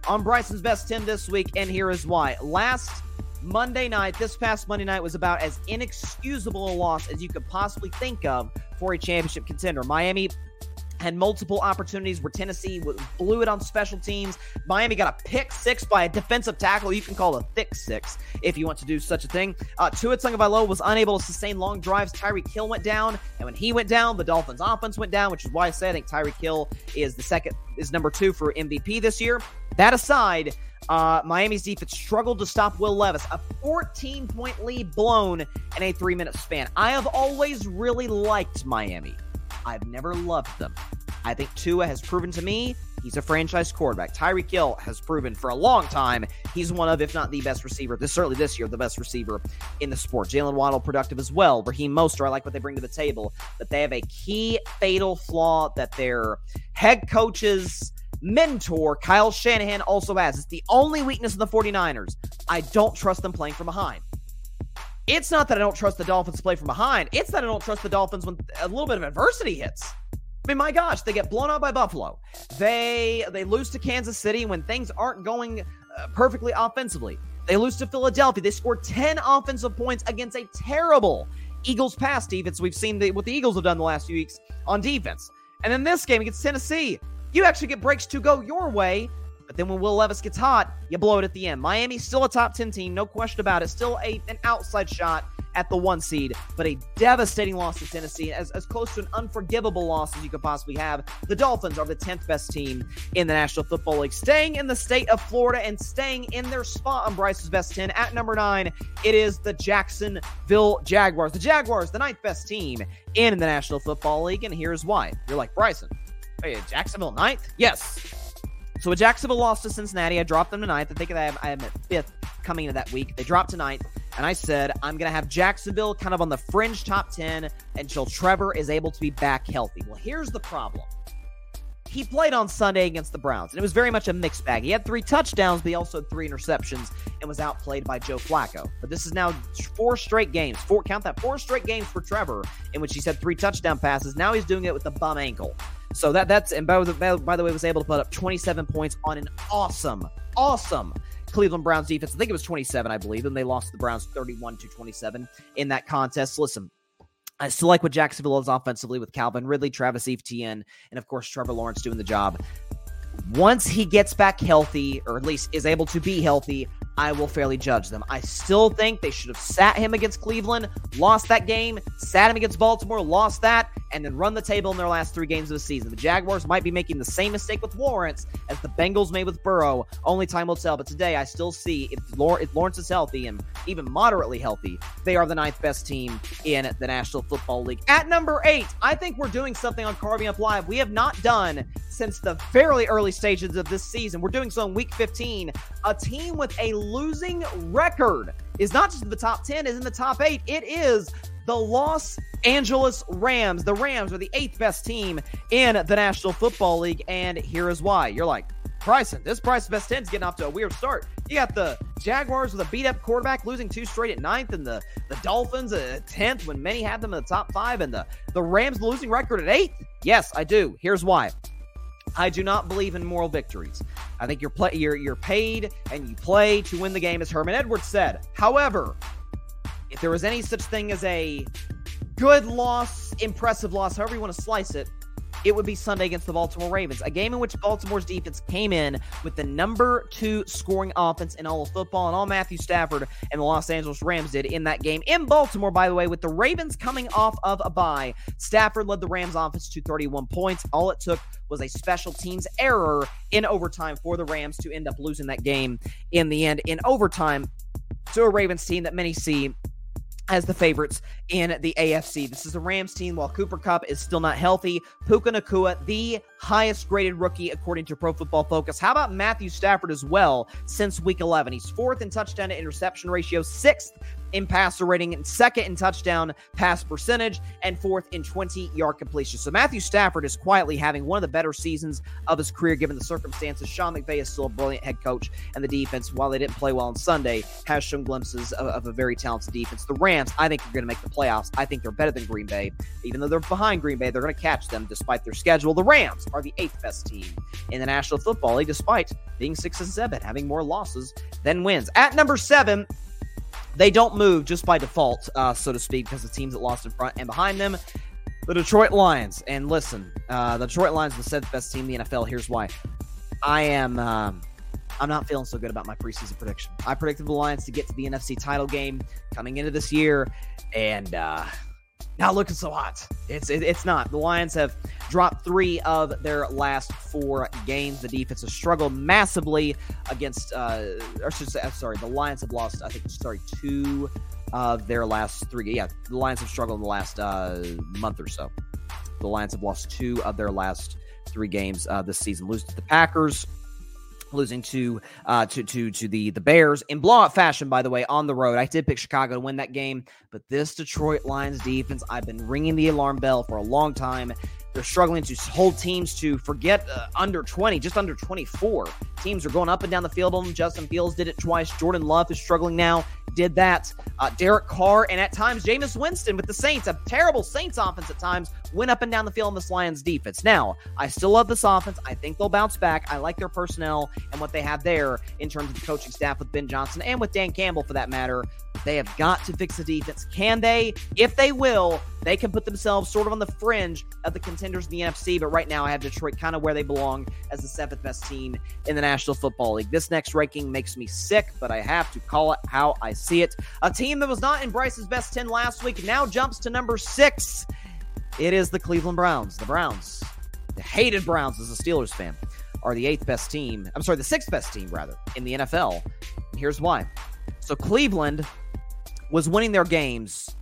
on Bryson's best 10 this week, and here is why. Last Monday night, this past Monday night, was about as inexcusable a loss as you could possibly think of for a championship contender. Miami had multiple opportunities where Tennessee blew it on special teams. Miami got a pick six by a defensive tackle. You can call it a thick six if you want to do such a thing. Uh, Tua Tagovailoa was unable to sustain long drives. Tyreek Hill went down, and when he went down, the Dolphins' offense went down, which is why I say I think Tyreek Hill is the second is number two for MVP this year. That aside, uh, Miami's defense struggled to stop Will Levis, a 14 point lead blown in a three minute span. I have always really liked Miami. I've never loved them. I think Tua has proven to me he's a franchise quarterback. Tyreek Hill has proven for a long time he's one of, if not the best receiver, this certainly this year, the best receiver in the sport. Jaylen Waddle productive as well. Raheem Mostert, I like what they bring to the table, but they have a key fatal flaw that their head coaches mentor, Kyle Shanahan, also has. It's the only weakness of the 49ers. I don't trust them playing from behind. It's not that I don't trust the Dolphins to play from behind. It's that I don't trust the Dolphins when a little bit of adversity hits. I mean, my gosh, they get blown out by Buffalo. They they lose to Kansas City when things aren't going uh, perfectly offensively. They lose to Philadelphia. They score 10 offensive points against a terrible Eagles pass defense. We've seen the, what the Eagles have done the last few weeks on defense. And then this game against Tennessee, you actually get breaks to go your way but then when Will Levis gets hot, you blow it at the end. Miami's still a top 10 team, no question about it. Still a, an outside shot at the one seed, but a devastating loss to Tennessee, as, as close to an unforgivable loss as you could possibly have. The Dolphins are the 10th best team in the National Football League, staying in the state of Florida and staying in their spot on Bryce's best 10. At number nine, it is the Jacksonville Jaguars. The Jaguars, the ninth best team in the National Football League, and here's why. You're like, Bryson, hey, Jacksonville ninth? Yes. So a Jacksonville lost to Cincinnati. I dropped them tonight. I think I have, I am at fifth coming into that week. They dropped tonight, and I said I'm going to have Jacksonville kind of on the fringe top 10 until Trevor is able to be back healthy. Well, here's the problem. He played on Sunday against the Browns, and it was very much a mixed bag. He had three touchdowns, but he also had three interceptions and was outplayed by Joe Flacco. But this is now four straight games. Four count that four straight games for Trevor in which he's had three touchdown passes. Now he's doing it with a bum ankle. So that that's and by the, by the way was able to put up 27 points on an awesome, awesome Cleveland Browns defense. I think it was 27, I believe, and they lost the Browns 31 to 27 in that contest. Listen, I still like what Jacksonville is offensively with Calvin Ridley, Travis Etienne, and of course Trevor Lawrence doing the job. Once he gets back healthy, or at least is able to be healthy, I will fairly judge them. I still think they should have sat him against Cleveland, lost that game, sat him against Baltimore, lost that, and then run the table in their last three games of the season. The Jaguars might be making the same mistake with Lawrence as the Bengals made with Burrow. Only time will tell. But today, I still see if, Lawrence is healthy and even moderately healthy, they are the ninth best team in the National Football League. At number eight, I think we're doing something on Carving Up Live we have not done since the very early stages of this season. We're doing so in week 15. A team with a losing record is not just in the top 10, is in the top eight. It is the Los Angeles Rams. The Rams are the eighth best team in the National Football League. And here is why. You're like, Bryson, this Bryson best 10 is getting off to a weird start. You got the Jaguars with a beat up quarterback losing two straight at ninth, and the, the Dolphins at 10th when many had them in the top five, and the, the Rams losing record at eighth. Yes, I do. Here's why. I do not believe in moral victories. I think you're play you're you're paid and you play to win the game, as Herman Edwards said. However, if there was any such thing as a good loss, impressive loss, however you want to slice it, it would be Sunday against the Baltimore Ravens, a game in which Baltimore's defense came in with the number two scoring offense in all of football, and all Matthew Stafford and the Los Angeles Rams did in that game in Baltimore, by the way, with the Ravens coming off of a bye. Stafford led the Rams offense to 31 points. All it took was a special teams error in overtime for the Rams to end up losing that game in the end in overtime to a Ravens team that many see as the favorites in the AFC. This is a Rams team while Cooper Kupp is still not healthy. Puka Nacua, the highest graded rookie according to Pro Football Focus. How about Matthew Stafford as well since week 11? He's fourth in touchdown to interception ratio, sixth in passer rating, second in touchdown pass percentage, and fourth in 20 yard completion. So Matthew Stafford is quietly having one of the better seasons of his career given the circumstances. Sean McVay is still a brilliant head coach, and the defense, while they didn't play well on Sunday, has shown glimpses of, of a very talented defense. The Rams, I think, are going to make the playoffs. I think they're better than Green Bay. Even though they're behind Green Bay, they're going to catch them despite their schedule. The Rams are the eighth best team in the National Football League, despite being six and seven, having more losses than wins. At number seven, they don't move just by default, uh, so to speak, because the teams that lost in front and behind them. The Detroit Lions. And listen, uh, the Detroit Lions, are the seventh best team in the NFL. Here's why. I am. Um, I'm not feeling so good about my preseason prediction. I predicted the Lions to get to the NFC title game coming into this year, and uh, not looking so hot. It's it, it's not. The Lions have dropped three of their last four games. The defense has struggled massively against. Uh, or should say, sorry, the Lions have lost. I think sorry two of their last three. Yeah, the Lions have struggled in the last uh, month or so. The Lions have lost two of their last three games uh, this season. Lose to the Packers, losing to uh, to to to the the Bears in blowout fashion. By the way, on the road, I did pick Chicago to win that game, but this Detroit Lions defense, I've been ringing the alarm bell for a long time. They're struggling to hold teams to forget uh, under 20, just under 24. Teams are going up and down the field on them. Justin Fields did it twice. Jordan Love is struggling now. Did that. Uh, Derek Carr and at times Jameis Winston with the Saints, a terrible Saints offense at times, went up and down the field on this Lions defense. Now, I still love this offense. I think they'll bounce back. I like their personnel and what they have there in terms of the coaching staff with Ben Johnson and with Dan Campbell for that matter. They have got to fix the defense. Can they? If they will, they can put themselves sort of on the fringe of the contenders in the NFC. But right now, I have Detroit kind of where they belong as the seventh best team in the National Football League. This next ranking makes me sick, but I have to call it how I see it. A team that was not in Bryce's best 10 last week now jumps to number six. It is the Cleveland Browns. The Browns, the hated Browns as a Steelers fan, are the eighth best team. I'm sorry, the sixth best team, rather, in the NFL. And here's why. So Cleveland was winning their games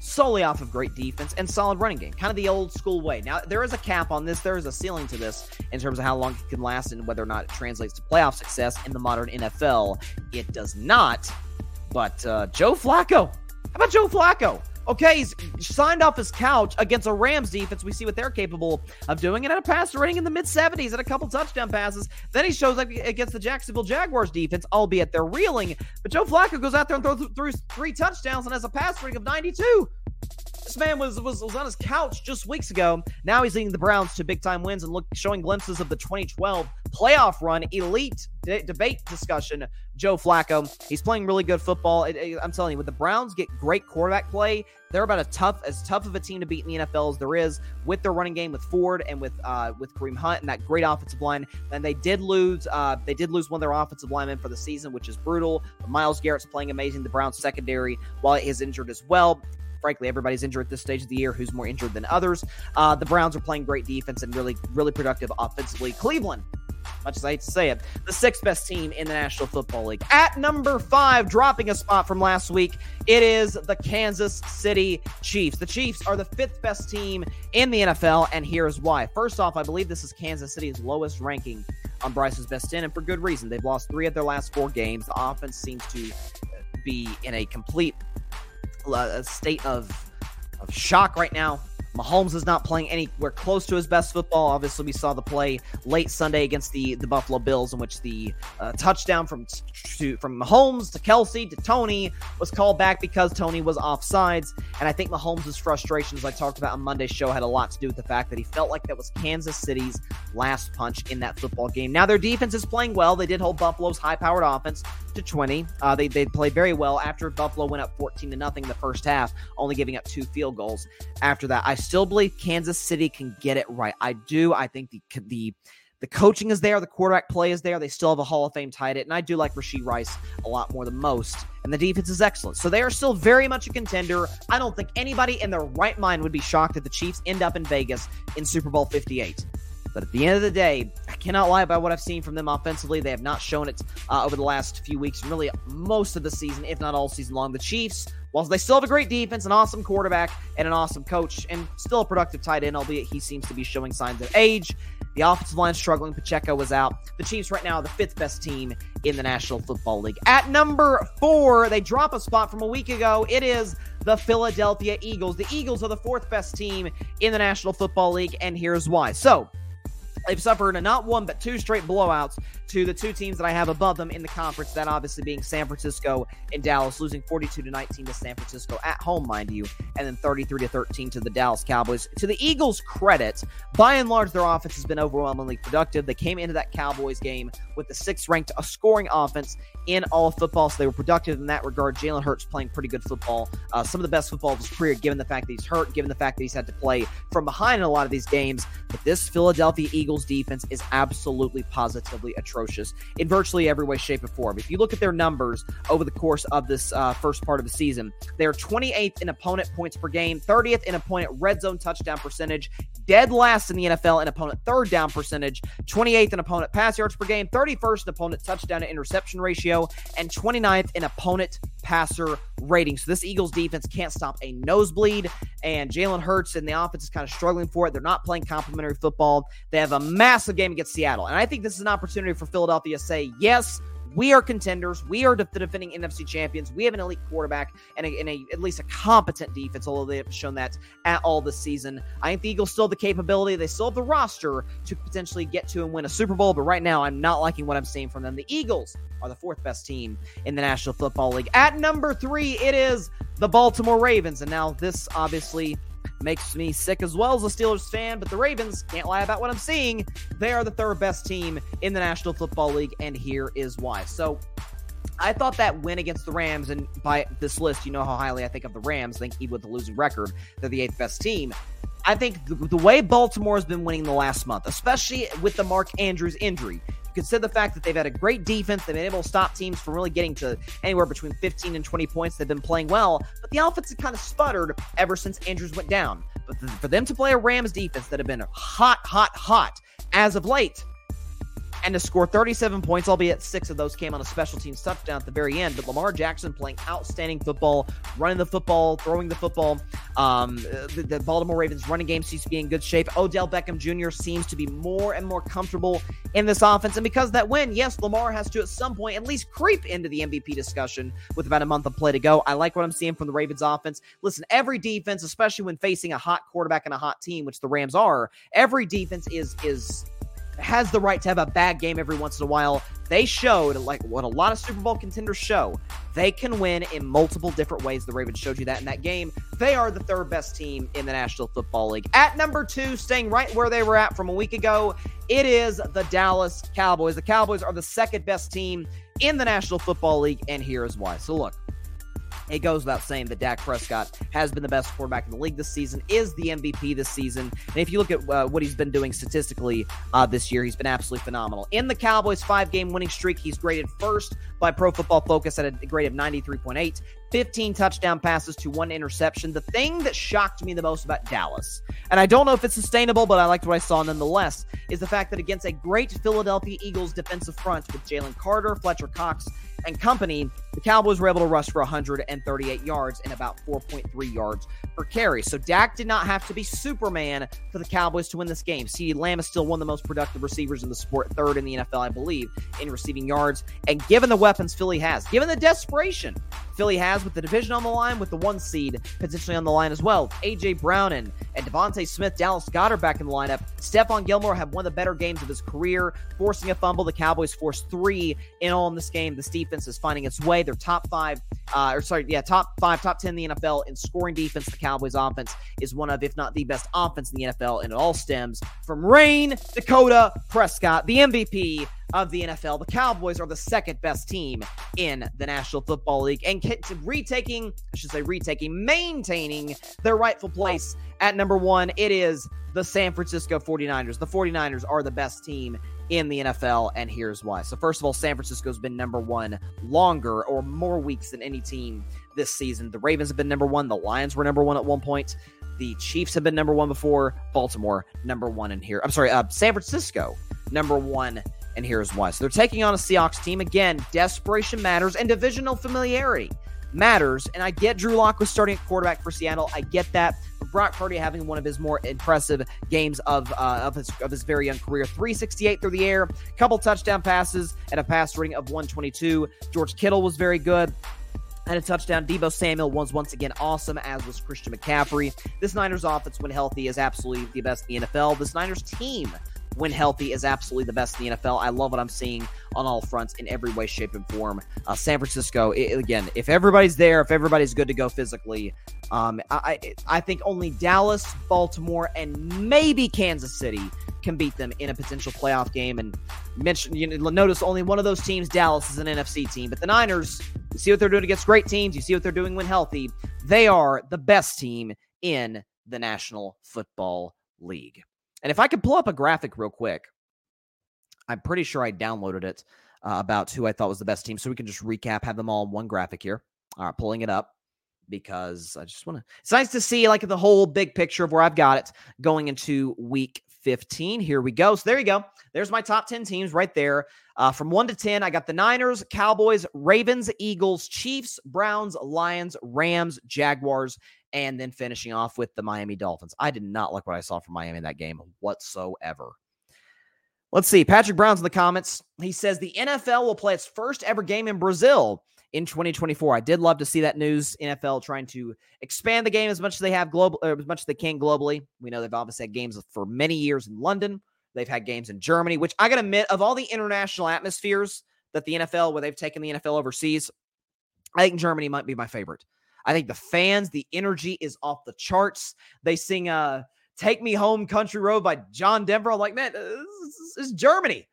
solely off of great defense and solid running game, kind of the old school way. Now, there is a cap on this, there is a ceiling to this in terms of how long it can last and whether or not it translates to playoff success in the modern NFL. It does not. But uh, Joe Flacco, how about Joe Flacco? Okay, he's signed off his couch against a Rams defense. We see what they're capable of doing, and at a passer rating in the mid 70s and a couple touchdown passes. Then he shows up against the Jacksonville Jaguars defense, albeit they're reeling. But Joe Flacco goes out there and throws through three touchdowns and has a pass rating of 92. This man was, was was on his couch just weeks ago. Now he's leading the Browns to big time wins and look showing glimpses of the 2012 playoff run, elite de- debate discussion. Joe Flacco, he's playing really good football. It, it, I'm telling you, when the Browns get great quarterback play, they're about as tough as tough of a team to beat in the NFL as there is with their running game with Ford and with uh, with Kareem Hunt and that great offensive line. And they did lose uh, they did lose one of their offensive linemen for the season, which is brutal. But Myles Garrett's playing amazing. The Browns secondary, while he is injured as well, frankly, everybody's injured at this stage of the year. Who's more injured than others? Uh, the Browns are playing great defense and really, really productive offensively. Cleveland much as I hate to say it, the sixth best team in the National Football League. At number five, dropping a spot from last week, it is the Kansas City Chiefs. The Chiefs are the fifth best team in the NFL, and here's why. First off, I believe this is Kansas City's lowest ranking on Bryce's best 10, and for good reason. They've lost three of their last four games. The offense seems to be in a complete uh, state of, of shock right now. Mahomes is not playing anywhere close to his best football. Obviously, we saw the play late Sunday against the, the Buffalo Bills, in which the uh, touchdown from to, from Mahomes to Kelce to Toney was called back because Toney was offsides. And I think Mahomes' frustrations, I talked about on Monday's show, had a lot to do with the fact that he felt like that was Kansas City's last punch in that football game. Now, their defense is playing well. They did hold Buffalo's high powered offense to 20. Uh, they, they played very well after Buffalo went up 14 to nothing in the first half, only giving up two field goals after that. I still believe Kansas City can get it right. I do. I think the the the coaching is there, the quarterback play is there. They still have a Hall of Fame tight end, and I do like Rashee Rice a lot more than most. And the defense is excellent, so they are still very much a contender. I don't think anybody in their right mind would be shocked if the Chiefs end up in Vegas in Super Bowl 58. But at the end of the day, I cannot lie about what I've seen from them offensively. They have not shown it uh, over the last few weeks, really most of the season, if not all season long. The Chiefs whilst they still have a great defense, an awesome quarterback, and an awesome coach, and still a productive tight end, albeit he seems to be showing signs of age. The offensive line struggling. Pacheco was out. The Chiefs right now are the fifth best team in the National Football League. At number four, they drop a spot from a week ago. It is the Philadelphia Eagles. The Eagles are the fourth best team in the National Football League, and here's why. So, They've suffered a not one but two straight blowouts to the two teams that I have above them in the conference. That obviously being San Francisco and Dallas, losing 42 to 19 to San Francisco at home, mind you, and then 33 to 13 to the Dallas Cowboys. To the Eagles' credit, by and large, their offense has been overwhelmingly productive. They came into that Cowboys game with the sixth ranked scoring offense in all football, so they were productive in that regard. Jalen Hurts playing pretty good football, uh, some of the best football of his career, given the fact that he's hurt, given the fact that he's had to play from behind in a lot of these games. But this Philadelphia Eagles defense is absolutely positively atrocious in virtually every way, shape, or form. If you look at their numbers over the course of this uh, first part of the season, they're 28th in opponent points per game, 30th in opponent red zone touchdown percentage, dead last in the NFL in opponent third down percentage, 28th in opponent pass yards per game, 31st in opponent touchdown to interception ratio, and 29th in opponent passer rating. So this Eagles defense can't stop a nosebleed, and Jalen Hurts and the offense is kind of struggling for it. They're not playing complementary football. They have a massive game against Seattle, and I think this is an opportunity for Philadelphia to say, yes, we are contenders. We are the defending NFC champions. We have an elite quarterback and, a, and a, at least a competent defense, although they have shown that at all this season. I think the Eagles still have the capability. They still have the roster to potentially get to and win a Super Bowl. But right now, I'm not liking what I'm seeing from them. The Eagles are the fourth best team in the National Football League. At number three, it is the Baltimore Ravens. And now this obviously makes me sick as well as a Steelers fan, but the Ravens can't lie about what I'm seeing. They are the third best team in the National Football League, and here is why. So, I thought that win against the Rams, and by this list, you know how highly I think of the Rams. I think even with the losing record, they're the eighth best team. I think the, the way Baltimore has been winning the last month, especially with the Mark Andrews injury, consider the fact that they've had a great defense. They've been able to stop teams from really getting to anywhere between 15 and 20 points. They've been playing well, but the offense has kind of sputtered ever since Andrews went down. But for them to play a Rams defense that have been hot, hot, hot as of late, and to score 37 points, albeit six of those came on a special teams touchdown at the very end. But Lamar Jackson playing outstanding football, running the football, throwing the football. Um, the, the, Baltimore Ravens running game seems to be in good shape. Odell Beckham Jr. seems to be more and more comfortable in this offense. And because that win, yes, Lamar has to at some point at least creep into the MVP discussion with about a month of play to go. I like what I'm seeing from the Ravens offense. Listen, every defense, especially when facing a hot quarterback and a hot team, which the Rams are, every defense is is has the right to have a bad game every once in a while. They showed, like what a lot of Super Bowl contenders show, they can win in multiple different ways. The Ravens showed you that in that game. They are the third best team in the National Football League. At number two, staying right where they were at from a week ago, it is the Dallas Cowboys. The Cowboys are the second best team in the National Football League, and here is why. So, look, it goes without saying that Dak Prescott has been the best quarterback in the league this season, is the MVP this season. And if you look at uh, what he's been doing statistically uh, this year, he's been absolutely phenomenal. In the Cowboys' five game winning streak, he's graded first by Pro Football Focus at a grade of 93.8. 15 touchdown passes to one interception. The thing that shocked me the most about Dallas, and I don't know if it's sustainable, but I liked what I saw nonetheless, is the fact that against a great Philadelphia Eagles defensive front with Jalen Carter, Fletcher Cox, and company, the Cowboys were able to rush for 138 yards and about 4.3 yards per carry. So Dak did not have to be Superman for the Cowboys to win this game. CeeDee Lamb is still one of the most productive receivers in the sport, third in the NFL, I believe, in receiving yards. And given the weapons Philly has, given the desperation Philly has with the division on the line, with the one seed potentially on the line as well, AJ Brown and, and DeVonta Smith, Dallas Goedert back in the lineup. Stephon Gilmore had one of the better games of his career, forcing a fumble. The Cowboys forced three in all in this game. This defense is finding its way. They're top five, uh, or sorry, yeah, top five, top 10 in the NFL in scoring defense. The Cowboys offense is one of, if not the best offense in the NFL, and it all stems from Rayne Dakota Prescott, the MVP of the NFL. The Cowboys are the second best team in the National Football League and retaking, I should say, retaking, maintaining their rightful place at number one. It is the San Francisco 49ers. The 49ers are the best team in the NFL, and here's why. So, first of all, San Francisco's been number one longer or more weeks than any team this season. The Ravens have been number one. The Lions were number one at one point. The Chiefs have been number one before. Baltimore, number one in here. I'm sorry, uh, San Francisco, number one and here's why. So they're taking on a Seahawks team. Again, desperation matters and divisional familiarity matters. And I get Drew Lock was starting at quarterback for Seattle. I get that. Brock Purdy having one of his more impressive games of uh, of his of his very young career. 368 through the air, couple touchdown passes, and a pass rating of 122. George Kittle was very good and a touchdown. Deebo Samuel was once again awesome, as was Christian McCaffrey. This Niners offense, when healthy, is absolutely the best in the NFL. This Niners team when healthy, is absolutely the best in the NFL. I love what I'm seeing on all fronts in every way, shape, and form. Uh, San Francisco, it, again, if everybody's there, if everybody's good to go physically, um, I, I think only Dallas, Baltimore, and maybe Kansas City can beat them in a potential playoff game. And mention, you know, notice only one of those teams, Dallas, is an NFC team, but the Niners, you see what they're doing against great teams. You see what they're doing when healthy. They are the best team in the National Football League. And if I could pull up a graphic real quick, I'm pretty sure I downloaded it uh, about who I thought was the best team. So we can just recap, have them all in one graphic here. All right, pulling it up because I just want to. It's nice to see like the whole big picture of where I've got it going into week 15. Here we go. So there you go. There's my top 10 teams right there. Uh, from 1 to 10, I got the Niners, Cowboys, Ravens, Eagles, Chiefs, Browns, Lions, Rams, Jaguars, and then finishing off with the Miami Dolphins. I did not like what I saw from Miami in that game whatsoever. Let's see. Patrick Brown's in the comments. He says the NFL will play its first ever game in Brazil in 2024. I did love to see that news. NFL trying to expand the game as much as they have global, as much as they can globally. We know they've obviously had games for many years in London. They've had games in Germany, which I got to admit, of all the international atmospheres that the NFL, where they've taken the NFL overseas, I think Germany might be my favorite. I think the fans, the energy is off the charts. They sing uh Take Me Home Country Road by John Denver. I'm like, man, this is Germany.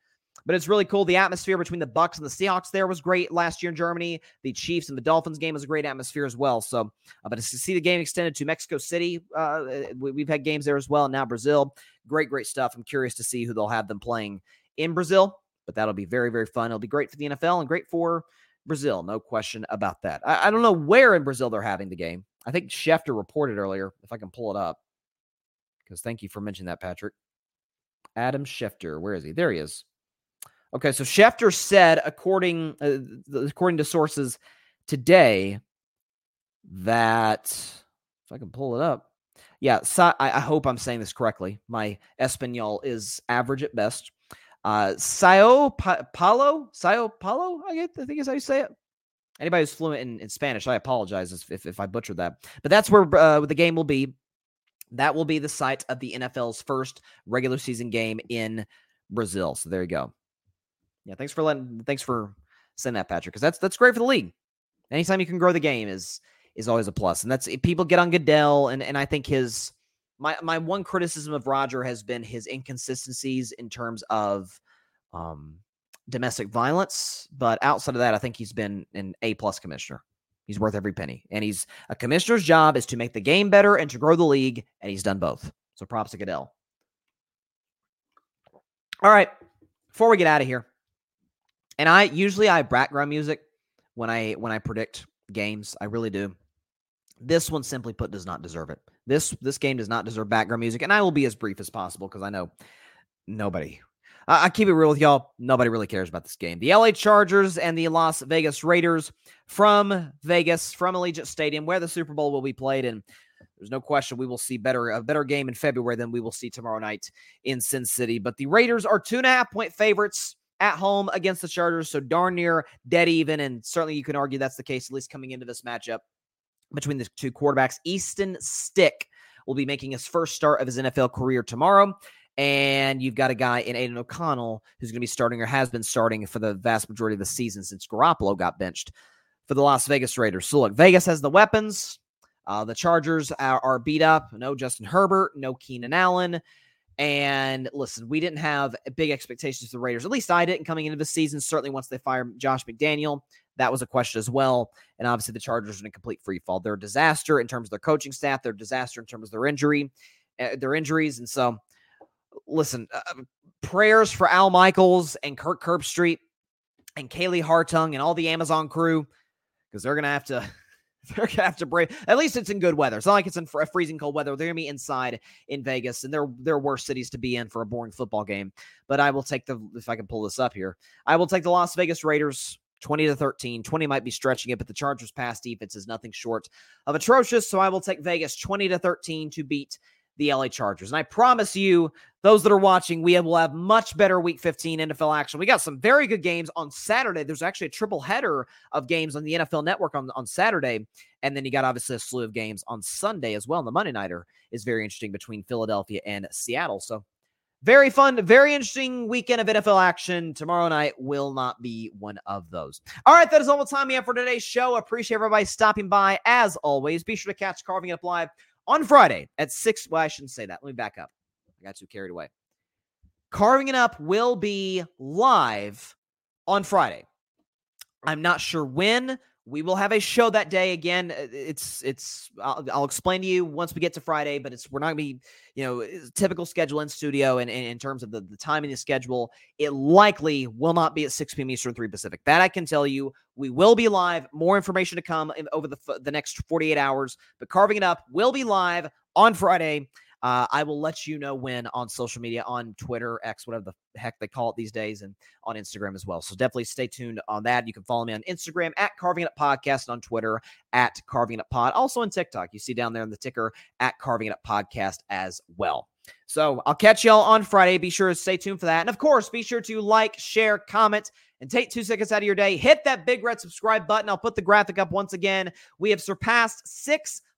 But it's really cool. The atmosphere between the Bucs and the Seahawks there was great last year in Germany. The Chiefs and the Dolphins game was a great atmosphere as well. So, uh, but to see the game extended to Mexico City, uh, we, have had games there as well. Now Brazil, great, great stuff. I'm curious to see who they'll have them playing in Brazil. But that'll be very, very fun. It'll be great for the NFL and great for Brazil, no question about that. I, I, don't know where in Brazil they're having the game. I think Schefter reported earlier, if I can pull it up. Because thank you for mentioning that, Patrick. Adam Schefter, where is he? There he is. Okay, so Schefter said, according uh, according to sources today, that if I can pull it up, yeah, I, I hope I'm saying this correctly. My Espanol is average at best. Uh, Sao pa- Paulo, Sao Paulo, I, get, I think is how you say it. Anybody who's fluent in, in Spanish, I apologize if, if I butchered that. But that's where uh, the game will be. That will be the site of the NFL's first regular season game in Brazil. So there you go. Yeah, thanks for letting, thanks for sending that, Patrick, because that's that's great for the league. Anytime you can grow the game is is always a plus. and that's people get on Goodell, and and I think his my my one criticism of Roger has been his inconsistencies in terms of um, domestic violence, but outside of that, I think he's been an A plus commissioner. He's worth every penny, and he's a commissioner's job is to make the game better and to grow the league, and he's done both. So props to Goodell. All right, before we get out of here, and I usually I background music when I when I predict games. I really do. This one, simply put, does not deserve it. This this game does not deserve background music, and I will be as brief as possible because I know nobody. I, I keep it real with y'all. Nobody really cares about this game. The LA Chargers and the Las Vegas Raiders from Vegas, from Allegiant Stadium, where the Super Bowl will be played, and there's no question we will see better a better game in February than we will see tomorrow night in Sin City. But the Raiders are two and a half point favorites at home against the Chargers, so darn near dead even, and certainly you can argue that's the case at least coming into this matchup between the two quarterbacks. Easton Stick will be making his first start of his NFL career tomorrow. And you've got a guy in Aidan O'Connell who's going to be starting or has been starting for the vast majority of the season since Garoppolo got benched for the Las Vegas Raiders. So look, Vegas has the weapons. Uh, the Chargers are, are beat up. No Justin Herbert, no Keenan Allen. And listen, we didn't have big expectations for the Raiders. At least I didn't coming into the season. Certainly, once they fired Josh McDaniel, that was a question as well. And obviously, the Chargers are in a complete free fall. They're a disaster in terms of their coaching staff. They're a disaster in terms of their injury, uh, their injuries. And so, listen, uh, prayers for Al Michaels and Kirk Herbstreit and Kaylee Hartung and all the Amazon crew because they're gonna have to. They're gonna have to break. At least it's in good weather. It's not like it's in fr- freezing cold weather. They're gonna be inside in Vegas, and they're they're worse cities to be in for a boring football game. But I will take the if I can pull this up here. I will take the Las Vegas Raiders 20 to 13. 20 might be stretching it, but the Chargers pass defense is nothing short of atrocious. So I will take Vegas 20 to 13 to beat the LA Chargers. And I promise you, those that are watching, we will have much better week 15 NFL action. We got some very good games on Saturday. There's actually a triple header of games on the NFL network on, on Saturday. And then you got obviously a slew of games on Sunday as well. And the Monday Nighter is very interesting between Philadelphia and Seattle. So very fun, very interesting weekend of NFL action. Tomorrow night will not be one of those. All right, that is all the time we have for today's show. Appreciate everybody stopping by. As always, be sure to catch Carving It Up Live on Friday at 6. Well, I shouldn't say that. Let me back up. I got too carried away. Carving It Up will be live on Friday. I'm not sure when. We will have a show that day again. uh, It's it's I'll, I'll explain to you once we get to Friday, but it's we're not gonna be you know typical schedule in studio and, and in terms of the the timing the schedule, it likely will not be at 6 p.m. Eastern, 3 Pacific. That I can tell you. We will be live. More information to come over the the next 48 hours. But carving it up will be live on Friday. Uh, I will let you know when on social media, on Twitter, X, whatever the heck they call it these days, and on Instagram as well. So definitely stay tuned on that. You can follow me on Instagram at Carving It Up Podcast, and on Twitter at Carving It Up Pod. Also on TikTok, you see down there in the ticker at Carving It Up Podcast as well. So I'll catch y'all on Friday. Be sure to stay tuned for that. And of course, be sure to like, share, comment, and take two seconds out of your day. Hit that big red subscribe button. I'll put the graphic up once again. We have surpassed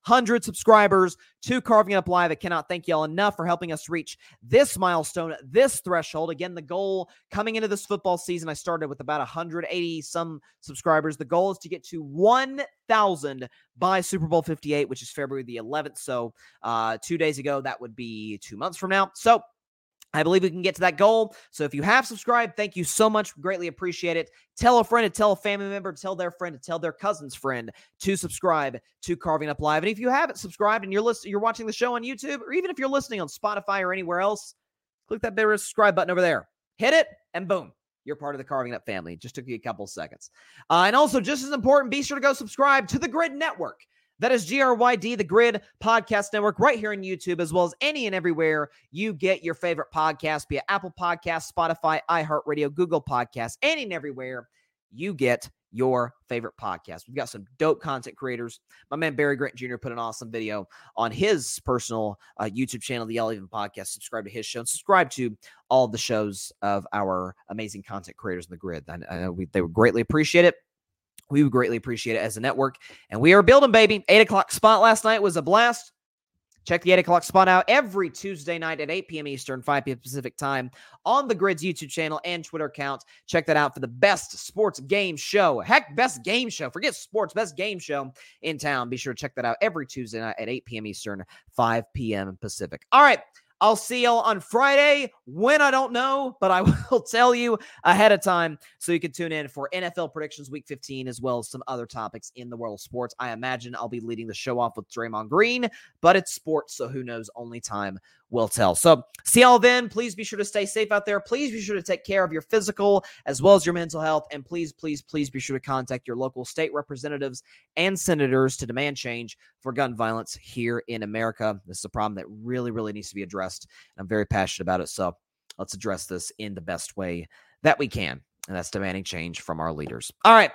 600 subscribers to Carving Up Live. I cannot thank y'all enough for helping us reach this milestone, this threshold. Again, the goal coming into this football season, I started with about 180 some subscribers. The goal is to get to 1,000 by Super Bowl 58, which is February the 11th. So, uh, two days ago, that would be two months from now. So, I believe we can get to that goal. So if you have subscribed, thank you so much. Greatly appreciate it. Tell a friend to tell a family member, to tell their friend, to tell their cousin's friend to subscribe to Carving Up Live. And if you haven't subscribed and you're listening, you're watching the show on YouTube, or even if you're listening on Spotify or anywhere else, click that big subscribe button over there. Hit it, and boom, you're part of the Carving Up family. It just took you a couple seconds. Uh, and also, just as important, be sure to go subscribe to the Gryd Network. That is GRYD, the Gryd Podcast Network, right here on YouTube, as well as any and everywhere you get your favorite podcast, be it Apple Podcasts, Spotify, iHeartRadio, Google Podcasts, any and everywhere you get your favorite podcast. We've got some dope content creators. My man Barry Grant Jr. put an awesome video on his personal uh, YouTube channel, the Yell Even Podcast. Subscribe to his show and subscribe to all the shows of our amazing content creators in the Gryd. I, I know we, they would greatly appreciate it. We would greatly appreciate it as a network. And we are building, baby. Eight o'clock spot last night was a blast. Check the 8 o'clock spot out every Tuesday night at 8 p.m. Eastern, 5 p.m. Pacific time on the Gryd's YouTube channel and Twitter account. Check that out for the best sports game show. Heck, best game show. Forget sports, best game show in town. Be sure to check that out every Tuesday night at 8 p.m. Eastern, 5 p.m. Pacific. All right. I'll see y'all on Friday. When I don't know, but I will tell you ahead of time so you can tune in for NFL predictions week 15 as well as some other topics in the world of sports. I imagine I'll be leading the show off with Draymond Green, but it's sports, so who knows? Only time will tell. So, see y'all then. Please be sure to stay safe out there. Please be sure to take care of your physical as well as your mental health. And please, please, please be sure to contact your local state representatives and senators to demand change for gun violence here in America. This is a problem that really, really needs to be addressed. And I'm very passionate about it. So, let's address this in the best way that we can. And that's demanding change from our leaders. All right.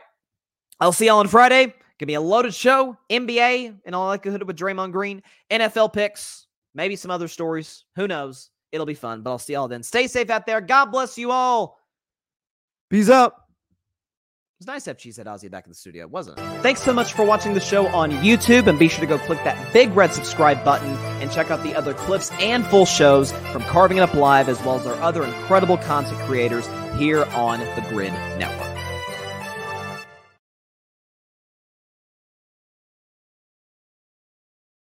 I'll see y'all on Friday. Gonna be a loaded show, NBA, in all likelihood with Draymond Green, NFL picks, maybe some other stories. Who knows? It'll be fun, but I'll see y'all then. Stay safe out there. God bless you all. Peace up. It was nice to have Cheesehead Ozzy back in the studio, wasn't it? Thanks so much for watching the show on YouTube, and be sure to go click that big red subscribe button and check out the other clips and full shows from Carving It Up Live, as well as our other incredible content creators here on the Gryd Network.